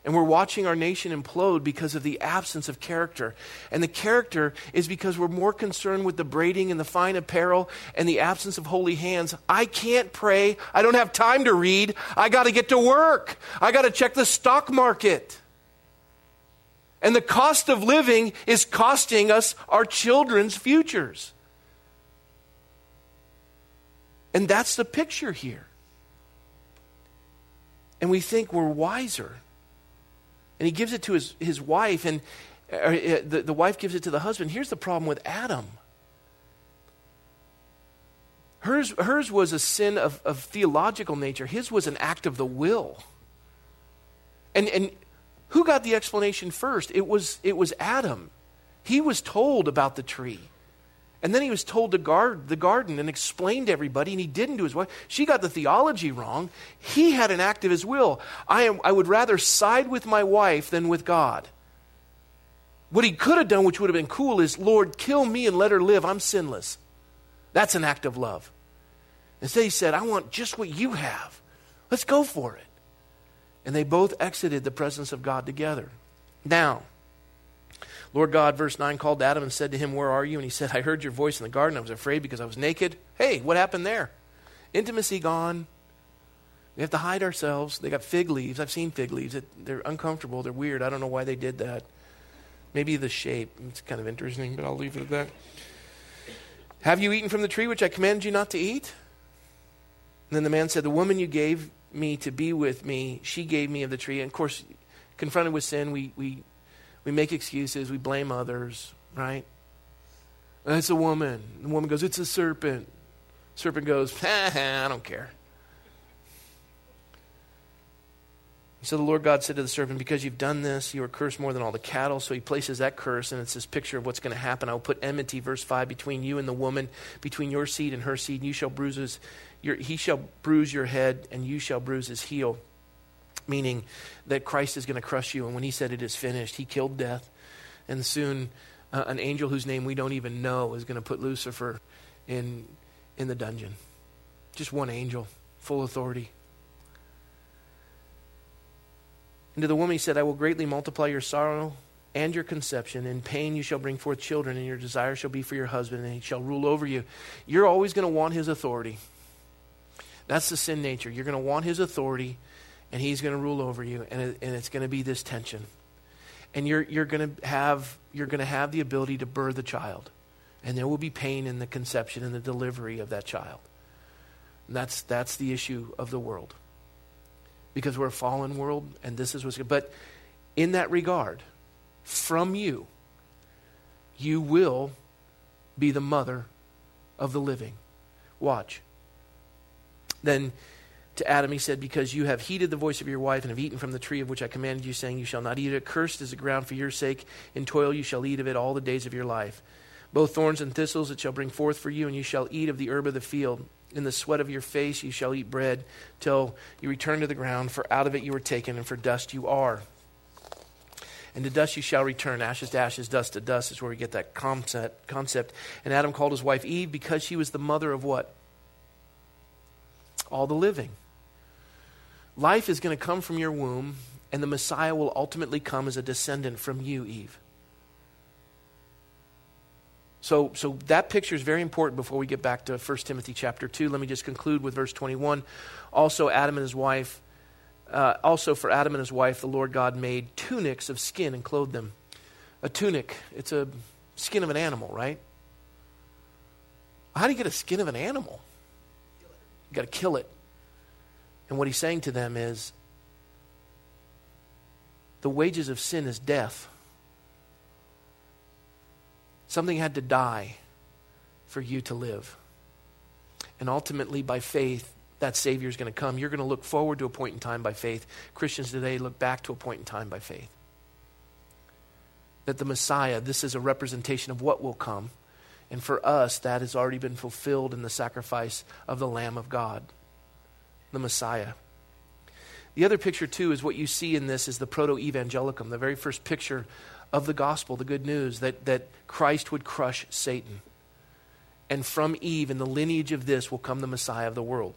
And we're watching our nation implode because of the absence of character. And the character is because we're more concerned with the braiding and the fine apparel and the absence of holy hands. I can't pray. I don't have time to read. I got to get to work. I got to check the stock market. And the cost of living is costing us our children's futures. And that's the picture here and we think we're wiser. And he gives it to his, his wife, and uh, uh, the, the wife gives it to the husband. Here's the problem with Adam. Hers, hers was a sin of, of theological nature. His was an act of the will. And, and who got the explanation first? It was, it was Adam. He was told about the tree. And then he was told to guard the garden and explain to everybody, and he didn't do his wife. She got the theology wrong. He had an act of his will. I, am, I would rather side with my wife than with God. What he could have done, which would have been cool, is, Lord, kill me and let her live. I'm sinless. That's an act of love. Instead, he said, I want just what you have. Let's go for it. And they both exited the presence of God together. Now, Lord God, verse 9, called Adam and said to him, Where are you? And he said, I heard your voice in the garden. I was afraid because I was naked. Hey, what happened there? Intimacy gone. We have to hide ourselves. They got fig leaves. I've seen fig leaves. They're uncomfortable. They're weird. I don't know why they did that. Maybe the shape. It's kind of interesting, but I'll leave it at that. Have you eaten from the tree which I commanded you not to eat? And then the man said, The woman you gave me to be with me, she gave me of the tree. And of course, confronted with sin, we, we we make excuses, we blame others, right? It's a woman. The woman goes, It's a serpent. Serpent goes, *laughs* I don't care. So the Lord God said to the serpent, Because you've done this, you are cursed more than all the cattle. So he places that curse, and it's this picture of what's going to happen. I will put enmity, verse 5, between you and the woman, between your seed and her seed. And you shall bruise his, your, he shall bruise your head, and you shall bruise his heel meaning that Christ is going to crush you. And when he said it is finished, he killed death. And soon, uh, an angel whose name we don't even know is going to put Lucifer in, in the dungeon. Just one angel, full authority. And to the woman he said, I will greatly multiply your sorrow and your conception. In pain you shall bring forth children, and your desire shall be for your husband, and he shall rule over you. You're always going to want his authority. That's the sin nature. You're going to want his authority and he's going to rule over you, and, it, and it's going to be this tension. And you're, you're going to have you're going to have the ability to birth a child, and there will be pain in the conception and the delivery of that child. And that's that's the issue of the world, because we're a fallen world, and this is what's. But in that regard, from you, you will be the mother of the living. Watch. Then to Adam, he said, Because you have heeded the voice of your wife and have eaten from the tree of which I commanded you, saying, You shall not eat it. Cursed is the ground for your sake. In toil you shall eat of it all the days of your life. Both thorns and thistles it shall bring forth for you, and you shall eat of the herb of the field. In the sweat of your face you shall eat bread till you return to the ground, for out of it you were taken, and for dust you are. And to dust you shall return. Ashes to ashes, dust to dust is where we get that concept. concept. And Adam called his wife Eve because she was the mother of what? All the living. Life is going to come from your womb, and the Messiah will ultimately come as a descendant from you, Eve. So, so that picture is very important before we get back to 1 Timothy chapter 2. Let me just conclude with verse 21. Also, Adam and his wife Uh, also, for Adam and his wife, the Lord God made tunics of skin and clothed them. A tunic, it's a skin of an animal, right? How do you get a skin of an animal? You got to kill it. And what he's saying to them is the wages of sin is death. Something had to die for you to live. And ultimately, by faith, that Savior is going to come. You're going to look forward to a point in time by faith. Christians today look back to a point in time by faith. That the Messiah, this is a representation of what will come. And for us, that has already been fulfilled in the sacrifice of the Lamb of God, the Messiah. The other picture, too, is what you see in this is the proto evangelium, the very first picture of the gospel, the good news that, that Christ would crush Satan. And from Eve, in the lineage of this, will come the Messiah of the world.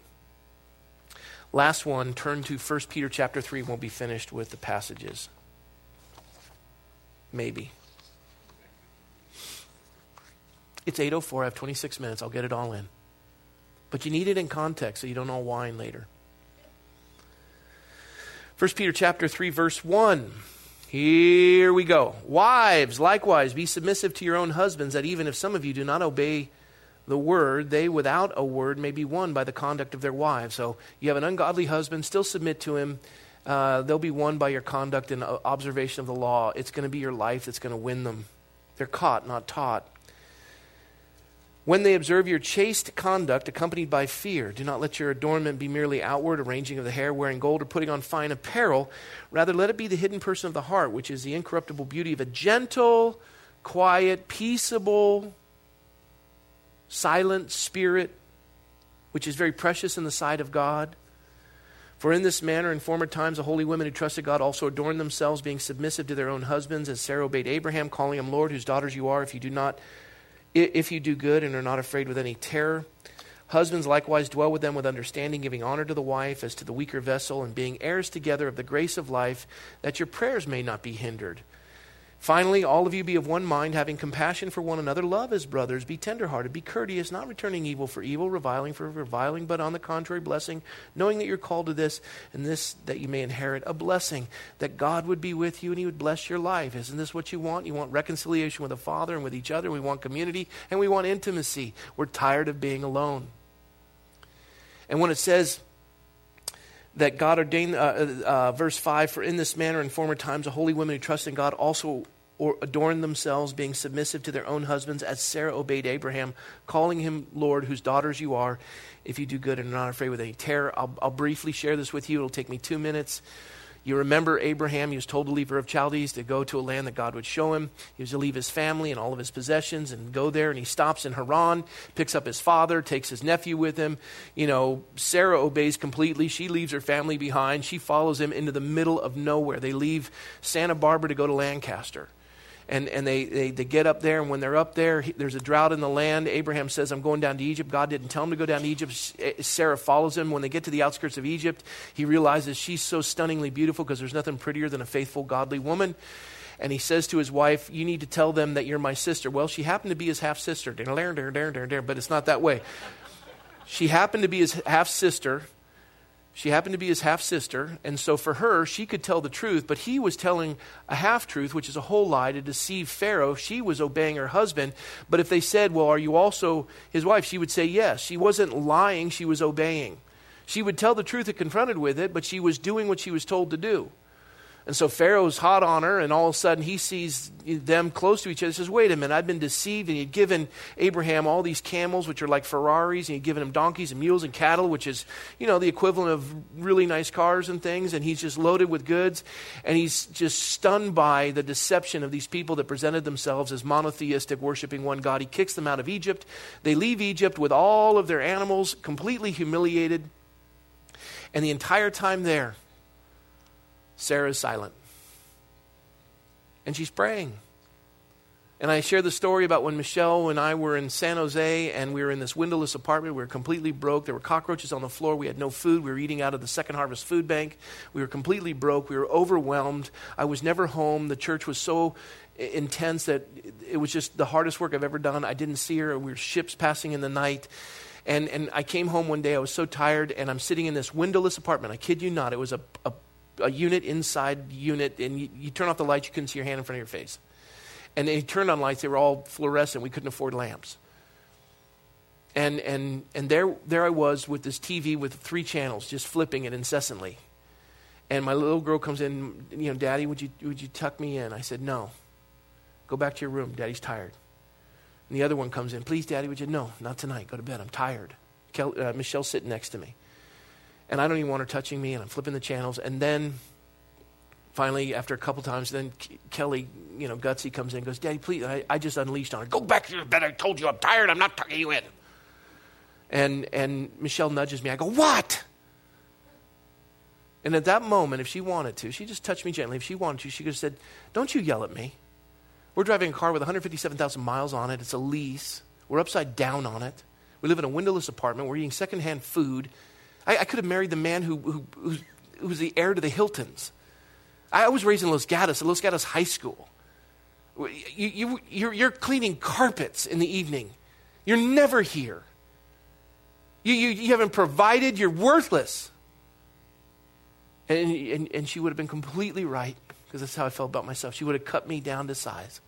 Last one, turn to 1 Peter chapter 3. We'll be finished with the passages. Maybe. It's 8.04. I have 26 minutes. I'll get it all in. But you need it in context so you don't all whine later. 1 Peter chapter 3 verse 1. Here we go. Wives, likewise, be submissive to your own husbands, that even if some of you do not obey the word, they without a word may be won by the conduct of their wives. So you have an ungodly husband, still submit to him. Uh, they'll be won by your conduct and observation of the law. It's going to be your life that's going to win them. They're caught, not taught. When they observe your chaste conduct accompanied by fear, do not let your adornment be merely outward, arranging of the hair, wearing gold, or putting on fine apparel. Rather, let it be the hidden person of the heart, which is the incorruptible beauty of a gentle, quiet, peaceable, silent spirit, which is very precious in the sight of God. For in this manner, in former times, the holy women who trusted God also adorned themselves, being submissive to their own husbands, as Sarah obeyed Abraham, calling him Lord, whose daughters you are, if you do not if you do good and are not afraid with any terror. Husbands likewise dwell with them with understanding, giving honor to the wife as to the weaker vessel, and being heirs together of the grace of life, that your prayers may not be hindered. Finally, all of you be of one mind, having compassion for one another. Love as brothers. Be tenderhearted. Be courteous, not returning evil for evil, reviling for reviling, but on the contrary, blessing, knowing that you're called to this, and this that you may inherit a blessing, that God would be with you and He would bless your life. Isn't this what you want? You want reconciliation with the Father and with each other. We want community and we want intimacy. We're tired of being alone. And when it says, that God ordained, uh, uh, uh verse 5, for in this manner in former times, the holy women who trust in God also or adorn themselves, being submissive to their own husbands, as Sarah obeyed Abraham, calling him Lord, whose daughters you are, if you do good and are not afraid with any terror. I'll, I'll briefly share this with you. It'll take me two minutes. You remember Abraham, he was told to leave Ur of Chaldees to go to a land that God would show him. He was to leave his family and all of his possessions and go there. And he stops in Haran, picks up his father, takes his nephew with him. You know, Sarah obeys completely. She leaves her family behind. She follows him into the middle of nowhere. They leave Santa Barbara to go to Lancaster and, and they, they, they get up there, and when they're up there, he, there's a drought in the land. Abraham says, I'm going down to Egypt. God didn't tell him to go down to Egypt. Eh, Sarah follows him. When they get to the outskirts of Egypt, he realizes she's so stunningly beautiful because there's nothing prettier than a faithful, godly woman. And he says to his wife, You need to tell them that you're my sister. Well, she happened to be his half sister, but it's not that way. She happened to be his half sister, she happened to be his half sister, and so for her, she could tell the truth, but he was telling a half truth, which is a whole lie, to deceive Pharaoh. She was obeying her husband. But if they said, Well, are you also his wife? she would say yes. She wasn't lying, she was obeying. She would tell the truth if confronted with it, but she was doing what she was told to do. And so Pharaoh's hot on her, and all of a sudden he sees them close to each other. He says, Wait a minute, I've been deceived. And he'd given Abraham all these camels, which are like Ferraris, and he'd given him donkeys and mules and cattle, which is, you know, the equivalent of really nice cars and things. And he's just loaded with goods. And he's just stunned by the deception of these people that presented themselves as monotheistic, worshiping one God. He kicks them out of Egypt. They leave Egypt with all of their animals completely humiliated. And the entire time there, Sarah's silent. And she's praying. And I share the story about when Michelle and I were in San Jose and we were in this windowless apartment. We were completely broke. There were cockroaches on the floor. We had no food. We were eating out of the Second Harvest Food Bank. We were completely broke. We were overwhelmed. I was never home. The church was so intense that it was just the hardest work I've ever done. I didn't see her. We were ships passing in the night. And, and I came home one day. I was so tired, and I'm sitting in this windowless apartment. I kid you not. It was a, a a unit inside unit, and you, you turn off the lights, you couldn't see your hand in front of your face. And they turned on lights, they were all fluorescent. We couldn't afford lamps. And, and, and there, there I was with this TV with three channels, just flipping it incessantly. And my little girl comes in, you know, Daddy, would you, would you tuck me in? I said, No. Go back to your room. Daddy's tired. And the other one comes in, Please, Daddy, would you? No, not tonight. Go to bed. I'm tired. Kel, uh, Michelle's sitting next to me. And I don't even want her touching me, and I'm flipping the channels. And then finally, after a couple times, then Kelly, you know, gutsy comes in and goes, Daddy, please, I, I just unleashed on her. Go back to your bed. I told you I'm tired. I'm not tucking you in. And, and Michelle nudges me. I go, What? And at that moment, if she wanted to, she just touched me gently. If she wanted to, she could have said, Don't you yell at me. We're driving a car with 157,000 miles on it. It's a lease. We're upside down on it. We live in a windowless apartment. We're eating secondhand food. I, I could have married the man who, who, who, was the heir to the Hiltons. I was raised in Los Gatos, at Los Gatos High School. You, you, you're, you're cleaning carpets in the evening. You're never here. You, you, you haven't provided. You're worthless. And, and, and she would have been completely right because that's how I felt about myself. She would have cut me down to size.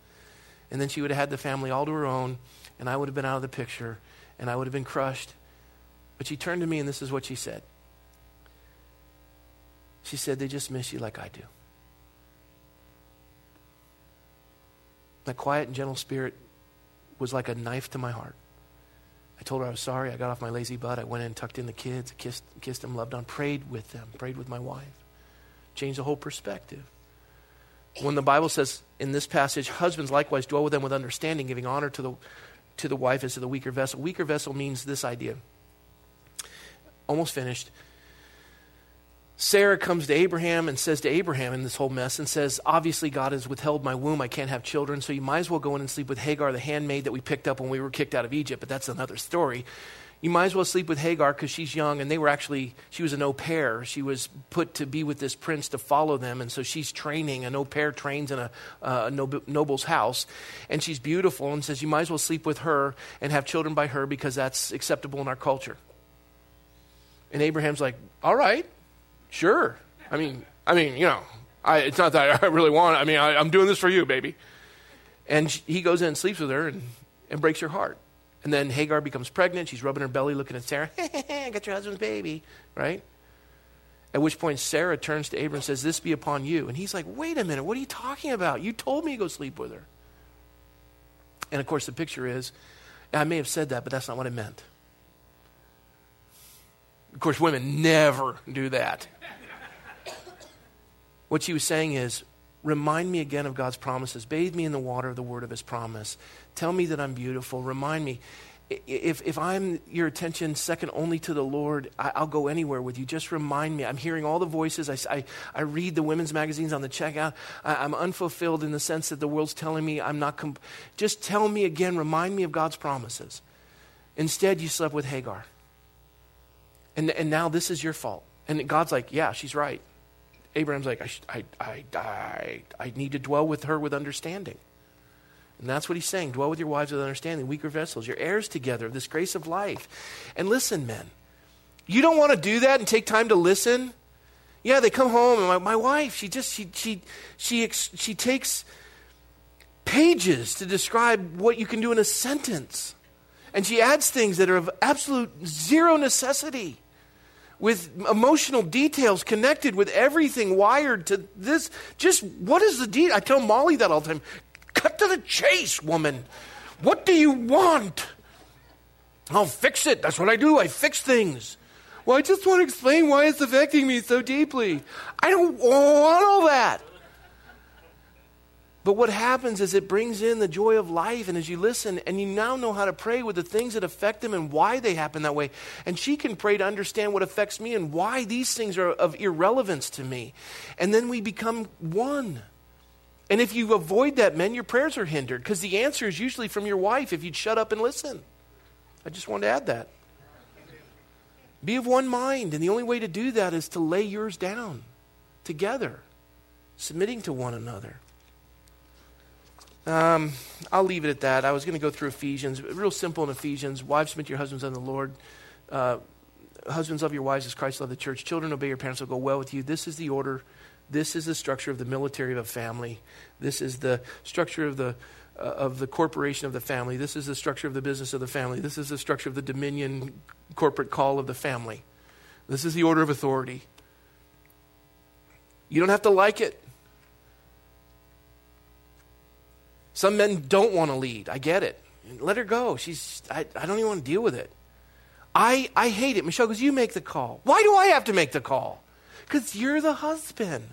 And then she would have had the family all to her own, and I would have been out of the picture, and I would have been crushed. But she turned to me, and this is what she said. She said, They just miss you like I do. That quiet and gentle spirit was like a knife to my heart. I told her I was sorry. I got off my lazy butt. I went in, tucked in the kids, kissed, kissed them, loved on, prayed with them, prayed with my wife. Changed the whole perspective. When the Bible says in this passage, husbands likewise dwell with them with understanding, giving honor to the, to the wife as to the weaker vessel. Weaker vessel means this idea. Almost finished. Sarah comes to Abraham and says to Abraham in this whole mess and says, Obviously, God has withheld my womb. I can't have children, so you might as well go in and sleep with Hagar, the handmaid that we picked up when we were kicked out of Egypt, but that's another story. You might as well sleep with Hagar because she's young, and they were actually, she was an au pair. She was put to be with this prince to follow them, and so she's training. An au pair trains in a, uh, a noble's house, and she's beautiful, and says, You might as well sleep with her and have children by her because that's acceptable in our culture. And Abraham's like, All right. Sure. I mean, I mean, you know, I, it's not that *laughs* I really want it. I mean, I, am doing this for you, baby. And she, he goes in and sleeps with her and, and breaks her heart. And then Hagar becomes pregnant. She's rubbing her belly, looking at Sarah. *laughs* I got your husband's baby, right? At which point Sarah turns to Abram and says, This be upon you. And he's like, Wait a minute, what are you talking about? You told me to go sleep with her. And of course, the picture is I may have said that, but that's not what I meant. Of course, women never do that. What she was saying is, remind me again of God's promises. Bathe me in the water of the word of his promise. Tell me that I'm beautiful. Remind me. If, if I'm your attention second only to the Lord, I, will go anywhere with you. Just remind me. I'm hearing all the voices. I, I, I read the women's magazines on the checkout. I, am unfulfilled in the sense that the world's telling me I'm not. Comp- Just tell me again. Remind me of God's promises. Instead, you slept with Hagar. And, and now this is your fault. And God's like, yeah, she's right. Abraham's like, I, I, I, I, need to dwell with her with understanding. And that's what he's saying. Dwell with your wives with understanding, weaker vessels. You're heirs together of this grace of life. And listen, men, you don't want to do that and take time to listen. Yeah, they come home, and my, my wife, she just, she, she, she, she takes pages to describe what you can do in a sentence. And she adds things that are of absolute zero necessity with emotional details connected with everything wired to this. Just what is the deal? I tell Molly that all the time. Cut to the chase, woman. What do you want? I'll fix it. That's what I do. I fix things. Well, I just want to explain why it's affecting me so deeply. I don't want all that. But what happens is it brings in the joy of life, and as you listen, and you now know how to pray with the things that affect them and why they happen that way. And she can pray to understand what affects me and why these things are of irrelevance to me. And then we become one. And if you avoid that, men, your prayers are hindered because the answer is usually from your wife if you'd shut up and listen. I just wanted to add that. Be of one mind, and the only way to do that is to lay yours down together, submitting to one another. Um, I'll leave it at that. I was going to go through Ephesians, real simple in Ephesians. Wives, submit your husbands unto the Lord. Uh, husbands, love your wives as Christ loved the church. Children, obey your parents. Will go well with you. This is the order. This is the structure of the military of a family. This is the structure of the uh, of the corporation of the family. This is the structure of the business of the family. This is the structure of the dominion corporate call of the family. This is the order of authority. You don't have to like it. Some men don't want to lead. I get it. Let her go. She's I, I don't even want to deal with it. I, I hate it. Michelle goes, You make the call. Why do I have to make the call? Because you're the husband.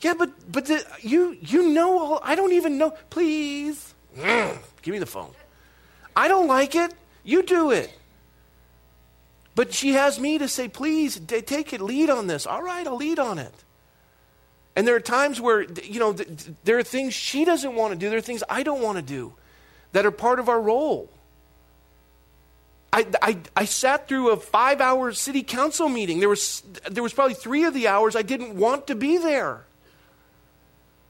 Yeah, but but the, you you know all. I don't even know. Please, *clears throat* give me the phone. I don't like it. You do it. But she has me to say, please take it, lead on this. All right, I'll lead on it. And there are times where, you know, there are things she doesn't want to do, there are things I don't want to do that are part of our role. I, I, I sat through a five hour city council meeting. There was, there was probably three of the hours I didn't want to be there.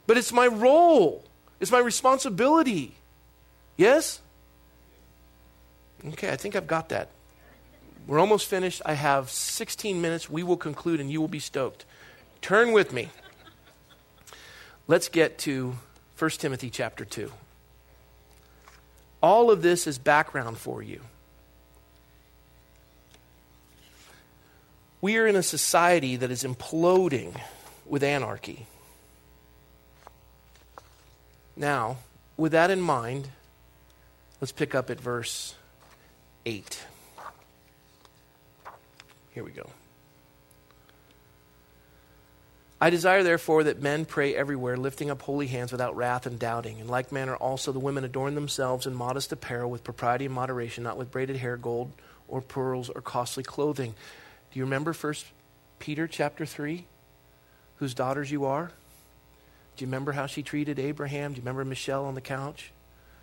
But it's my role, it's my responsibility. Yes? Okay, I think I've got that. We're almost finished. I have 16 minutes. We will conclude and you will be stoked. Turn with me. Let's get to 1 Timothy chapter 2. All of this is background for you. We are in a society that is imploding with anarchy. Now, with that in mind, let's pick up at verse 8. Here we go. I desire, therefore, that men pray everywhere, lifting up holy hands without wrath and doubting. In like manner, also the women adorn themselves in modest apparel, with propriety and moderation, not with braided hair, gold, or pearls, or costly clothing do you remember First Peter chapter 3? Whose daughters you are? Do you remember how she treated Abraham? Do you remember Michelle on the couch?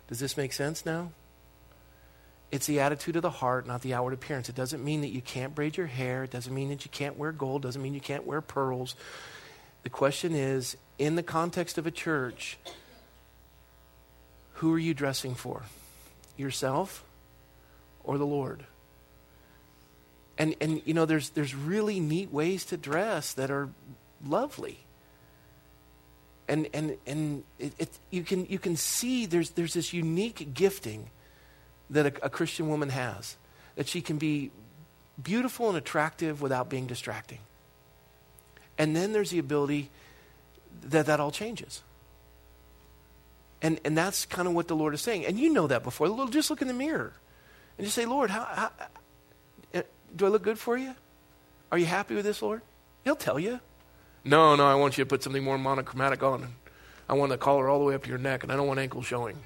Does this make sense now? It's the attitude of the heart, not the outward appearance. It doesn't mean that you can't braid your hair. It doesn't mean that you can't wear gold. It doesn't mean you can't wear pearls. The question is in the context of a church, who are you dressing for? Yourself or the Lord? And, and you know, there's, there's really neat ways to dress that are lovely. And, and, and it, it, you, can, you can see there's, there's this unique gifting that a, a Christian woman has, that she can be beautiful and attractive without being distracting. And then there's the ability that that all changes. And, and that's kind of what the Lord is saying. And you know that before. Just look in the mirror and just say, Lord, how, how, uh, do I look good for you? Are you happy with this, Lord? He'll tell you. No, no, I want you to put something more monochromatic on. I want the collar all the way up to your neck, and I don't want ankles showing.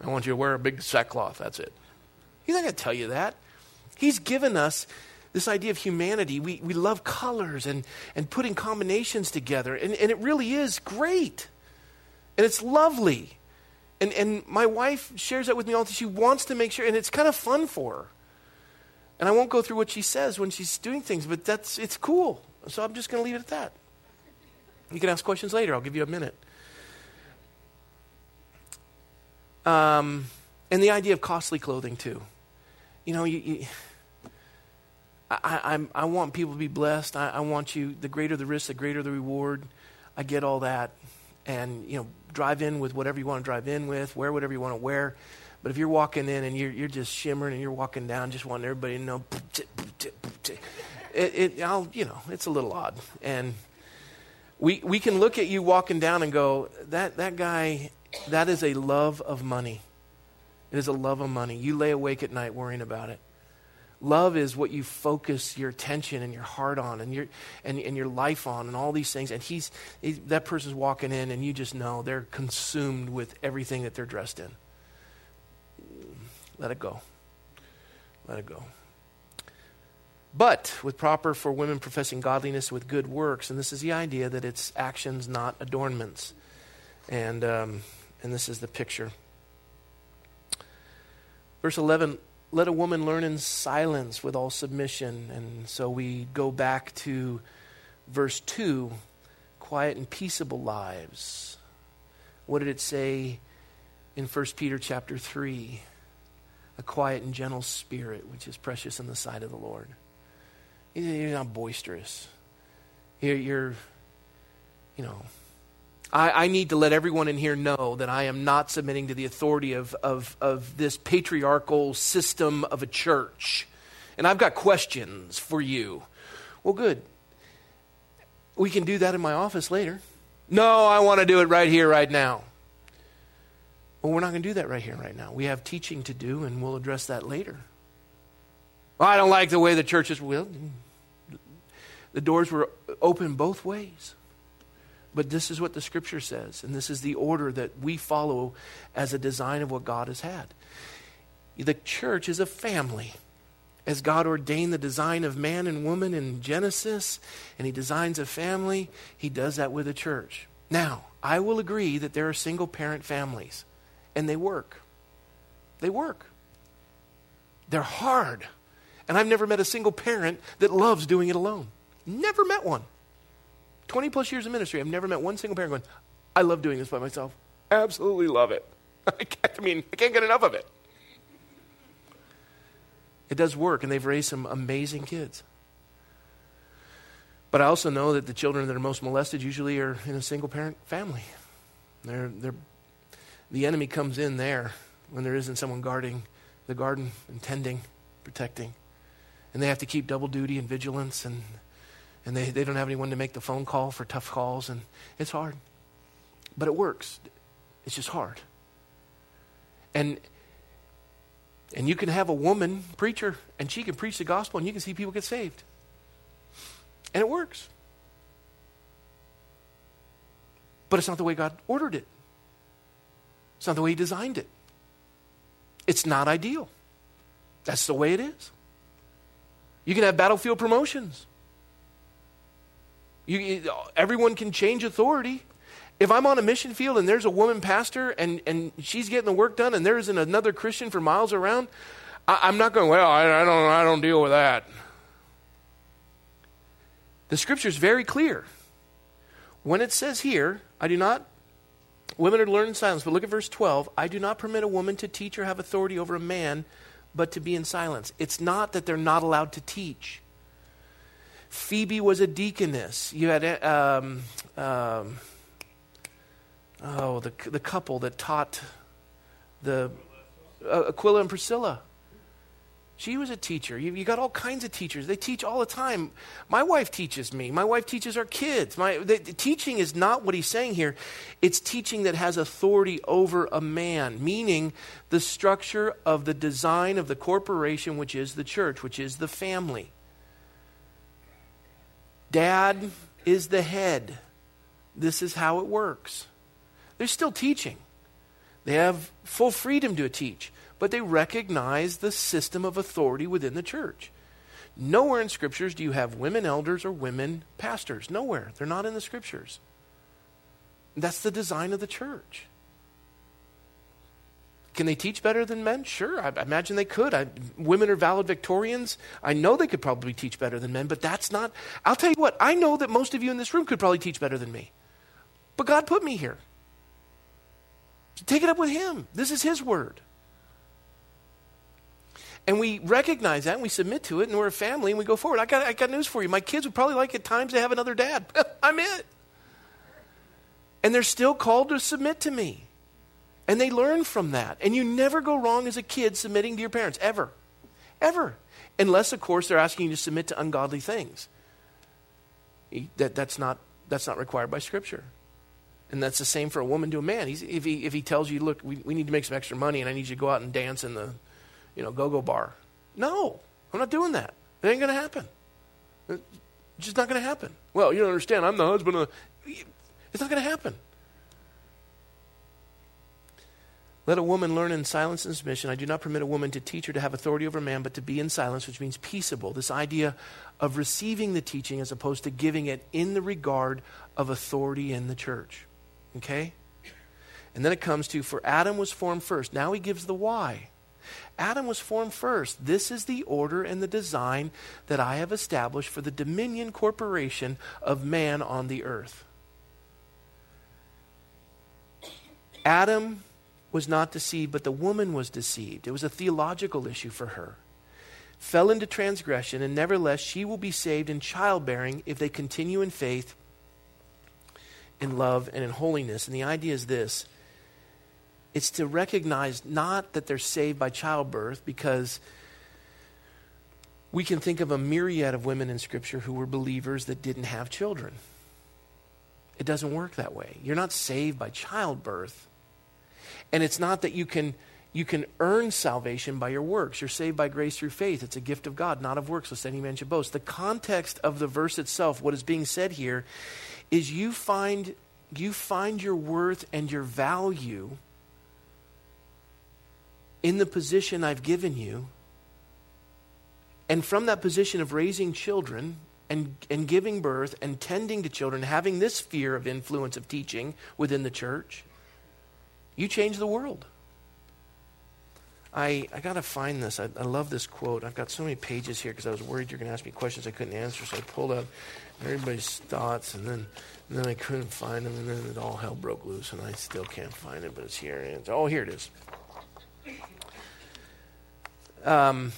I want you to wear a big sackcloth. That's it. He's not going to tell you that. He's given us this idea of humanity. We, we love colors and, and putting combinations together, and, and it really is great. And it's lovely. And, and my wife shares that with me all the time. She wants to make sure, and it's kind of fun for her. And I won't go through what she says when she's doing things, but that's it's cool. So I'm just going to leave it at that. You can ask questions later. I'll give you a minute. Um, and the idea of costly clothing too. You know, you, you I, I, I, want people to be blessed. I, I want you. The greater the risk, the greater the reward. I get all that, and you know, drive in with whatever you want to drive in with. Wear whatever you want to wear. But if you're walking in and you're, you're just shimmering and you're walking down, just wanting everybody to know, it, it, I'll, you know, it's a little odd. And we, we can look at you walking down and go, that, that guy, that is a love of money. It is a love of money. You lay awake at night worrying about it. Love is what you focus your attention and your heart on and your, and, and your life on and all these things. And he's, he, that person's walking in and you just know they're consumed with everything that they're dressed in. Let it go. Let it go. But with proper for women professing godliness with good works, and this is the idea that it's actions, not adornments. And, um, and this is the picture. Verse 11 let a woman learn in silence with all submission. And so we go back to verse 2 quiet and peaceable lives. What did it say in 1 Peter chapter 3? a quiet and gentle spirit, which is precious in the sight of the Lord. You're not boisterous. You're, you're you know, I, I, need to let everyone in here know that I am not submitting to the authority of, of, of this patriarchal system of a church. And I've got questions for you. Well, good. We can do that in my office later. No, I want to do it right here, right now. Well, we're not going to do that right here, right now. We have teaching to do, and we'll address that later. Well, I don't like the way the church is. Well, the doors were open both ways. But this is what the scripture says, and this is the order that we follow as a design of what God has had. The church is a family. As God ordained the design of man and woman in Genesis, and He designs a family, He does that with a church. Now, I will agree that there are single parent families, and they work. They work. They're hard. And I've never met a single parent that loves doing it alone. Never met one. 20 plus years of ministry, I've never met one single parent going, I love doing this by myself. Absolutely love it. *laughs* I I mean, I can't get enough of it. It does work, and they've raised some amazing kids. But I also know that the children that are most molested usually are in a single parent family. They're, they're, the enemy comes in there when there isn't someone guarding the garden and tending, protecting. And they have to keep double duty and vigilance and and they, they don't have anyone to make the phone call for tough calls, and it's hard. But it works. It's just hard. And and you can have a woman preacher, and she can preach the gospel, and you can see people get saved. And it works. But it's not the way God ordered it. It's not the way He designed it. It's not ideal. That's the way it is. You can have battlefield promotions. You, everyone can change authority. If I'm on a mission field and there's a woman pastor and, and she's getting the work done and there isn't another Christian for miles around, I, am not going, well, I, I, don't, I don't deal with that. The scripture is very clear. When it says here, I do not, women are to learn in silence, but look at verse 12. I do not permit a woman to teach or have authority over a man, but to be in silence. It's not that they're not allowed to teach. Phoebe was a deaconess. You had um, um, oh the the couple that taught the uh, Aquila and Priscilla. She was a teacher. You, you, got all kinds of teachers. They teach all the time. My wife teaches me. My wife teaches our kids. My, the, the teaching is not what he's saying here. It's teaching that has authority over a man, meaning the structure of the design of the corporation, which is the church, which is the family. Dad is the head. This is how it works. They're still teaching. They have full freedom to teach, but they recognize the system of authority within the church. Nowhere in scriptures do you have women elders or women pastors. Nowhere. They're not in the scriptures. That's the design of the church. Can they teach better than men? Sure, I, imagine they could. I, women are valedictorians. I know they could probably teach better than men, but that's not. I'll tell you what, I know that most of you in this room could probably teach better than me. But God put me here. Take it up with Him. This is His word. And we recognize that and we submit to it and we're a family and we go forward. I got, I got news for you. My kids would probably like at times to have another dad. *laughs* I'm it. And they're still called to submit to me. And they learn from that. And you never go wrong as a kid submitting to your parents, ever. Ever. Unless, of course, they're asking you to submit to ungodly things. That, that's, not, that's not required by Scripture. And that's the same for a woman to a man. He's, if, he, if he tells you, look, we, we need to make some extra money and I need you to go out and dance in the you know, go-go bar. No, I'm not doing that. It ain't going to happen. It's just not going to happen. Well, you don't understand. I'm the husband of... It's not going to happen. Let a woman learn in silence and submission. I do not permit a woman to teach or to have authority over man, but to be in silence, which means peaceable. This idea of receiving the teaching as opposed to giving it in the regard of authority in the church. Okay? And then it comes to, for Adam was formed first. Now he gives the why. Adam was formed first. This is the order and the design that I have established for the dominion corporation of man on the earth. Adam was not deceived, but the woman was deceived. It was a theological issue for her. fell into transgression, and nevertheless she will be saved in childbearing if they continue in faith, in love, and in holiness. And the idea is this it's to recognize not that they're saved by childbirth, because we can think of a myriad of women in Scripture who were believers that didn't have children. It doesn't work that way. You're not saved by childbirth. And it's not that you can you can earn salvation by your works. You're saved by grace through faith. It's a gift of God, not of works, lest any man should boast. The context of the verse itself, what is being said here, is you find you find your worth and your value in the position I've given you. And from that position of raising children and, and giving birth and tending to children, having this sphere of influence of teaching within the church, you change the world. I, I got to find this. I, I, love this quote. I've got so many pages here because I was worried you're going to ask me questions I couldn't answer. So I pulled out everybody's thoughts, and then and then I couldn't find them, and then it all hell broke loose, and I still can't find it, but it's here. And it's, oh, here it is. Um,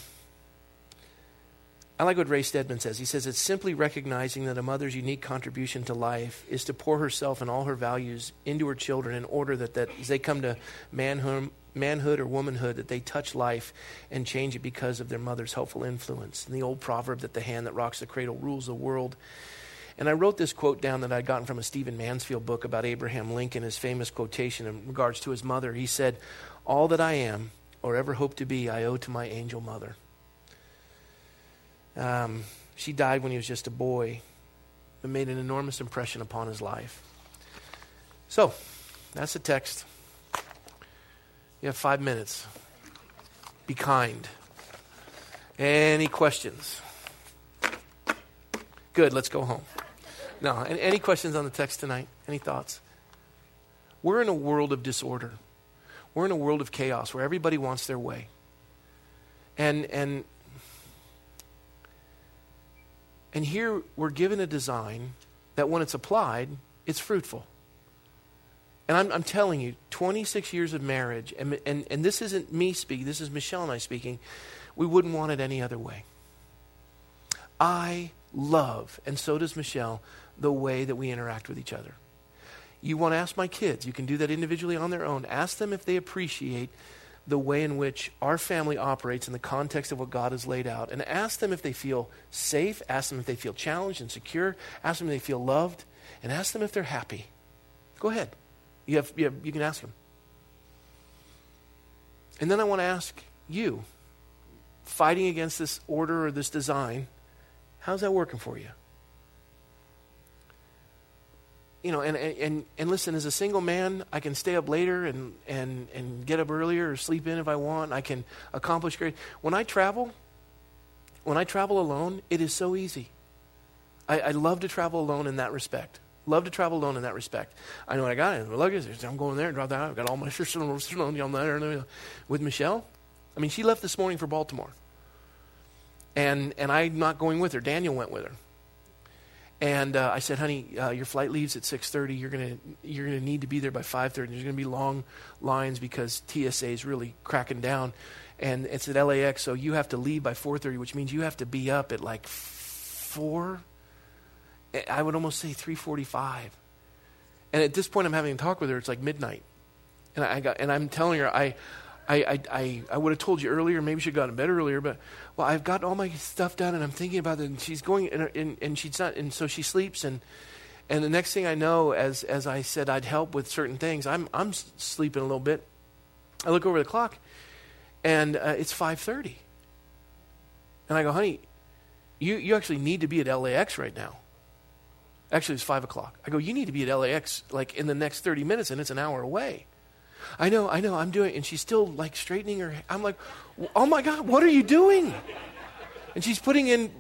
I like what Ray Stedman says. He says it's simply recognizing that a mother's unique contribution to life is to pour herself and all her values into her children in order that, that as they come to manhood, manhood or womanhood, that they touch life and change it because of their mother's helpful influence. And the old proverb that the hand that rocks the cradle rules the world. And I wrote this quote down that I'd gotten from a Stephen Mansfield book about Abraham Lincoln, his famous quotation in regards to his mother. He said, All that I am or ever hope to be, I owe to my angel mother. Um, she died when he was just a boy, but made an enormous impression upon his life. So, that's the text. You have five minutes. Be kind. Any questions? Good, let's go home. No, any questions on the text tonight? Any thoughts? We're in a world of disorder. We're in a world of chaos where everybody wants their way. And, and and here we're given a design that when it's applied, it's fruitful. And I'm, I'm, telling you, 26 years of marriage, and, and, and this isn't me speaking, this is Michelle and I speaking, we wouldn't want it any other way. I love, and so does Michelle, the way that we interact with each other. You want to ask my kids, you can do that individually on their own. Ask them if they appreciate the way in which our family operates in the context of what God has laid out and ask them if they feel safe, ask them if they feel challenged and secure, ask them if they feel loved, and ask them if they're happy. Go ahead. You, have, you, have, you can ask them. And then I want to ask you, fighting against this order or this design, how's that working for you? You know, and, and, and listen, as a single man, I can stay up later and, and, and get up earlier or sleep in if I want. I can accomplish great. When I travel, when I travel alone, it is so easy. I, I love to travel alone in that respect. Love to travel alone in that respect. I know what I got. My luggage. I'm going there and drop that. I've got all my shirts on there. With Michelle, I mean, she left this morning for Baltimore. And, and I'm not going with her. Daniel went with her. And uh, I said, honey, uh, your flight leaves at 6.30. You're going you're gonna need to be there by 5.30. There's going to be long lines because TSA is really cracking down. And it's at LAX, so you have to leave by 4.30, which means you have to be up at like 4. I would almost say 3.45. And at this point, I'm having a talk with her. It's like midnight. And, I got, and I'm telling her, I, I, I, I, I would have told you earlier, maybe she got in bed earlier, but well, I've got all my stuff done and I'm thinking about it. And she's going, and, and, and she's not, and so she sleeps. And, and the next thing I know, as, as I said, I'd help with certain things, I'm, I'm sleeping a little bit. I look over the clock and uh, it's 5.30. And I go, honey, you, you actually need to be at LAX right now. Actually, it's 5 o'clock. I go, you need to be at LAX like in the next 30 minutes and it's an hour away. I know, I know, I'm doing And she's still like straightening her. I'm like, oh my God, what are you doing? And she's putting in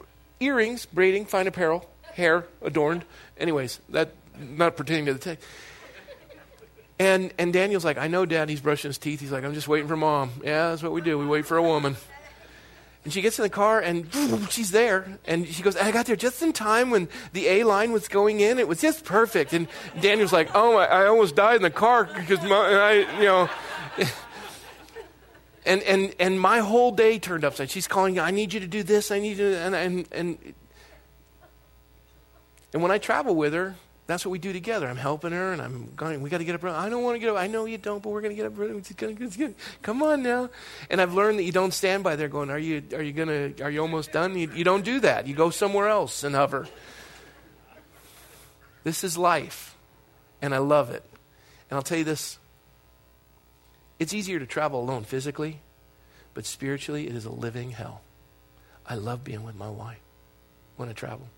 earrings, braiding, fine apparel, hair adorned. Anyways, that not pertaining to the text. And and Daniel's like, I know, Dad. He's brushing his teeth. He's like, I'm just waiting for Mom. Yeah, that's what we do. We wait for a woman. And she gets in the car and she's there. And she goes, I got there just in time when the A line was going in. It was just perfect. And Daniel's like, Oh, I, I almost died in the car because my, I, you know. *laughs* And, and, and my whole day turned upside. She's calling, I need you to do this, I need you to, and, and, and, and when I travel with her, that's what we do together. I'm helping her, and I'm going. We got to get up. I don't want to get up. I know you don't, but we're going to get up. Early. It's good. Come on now. And I've learned that you don't stand by there going, "Are you? Are you going to? Are you almost done?" You, you don't do that. You go somewhere else and hover. This is life, and I love it. And I'll tell you this: it's easier to travel alone physically, but spiritually, it is a living hell. I love being with my wife when I travel.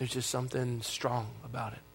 There's just something strong about it.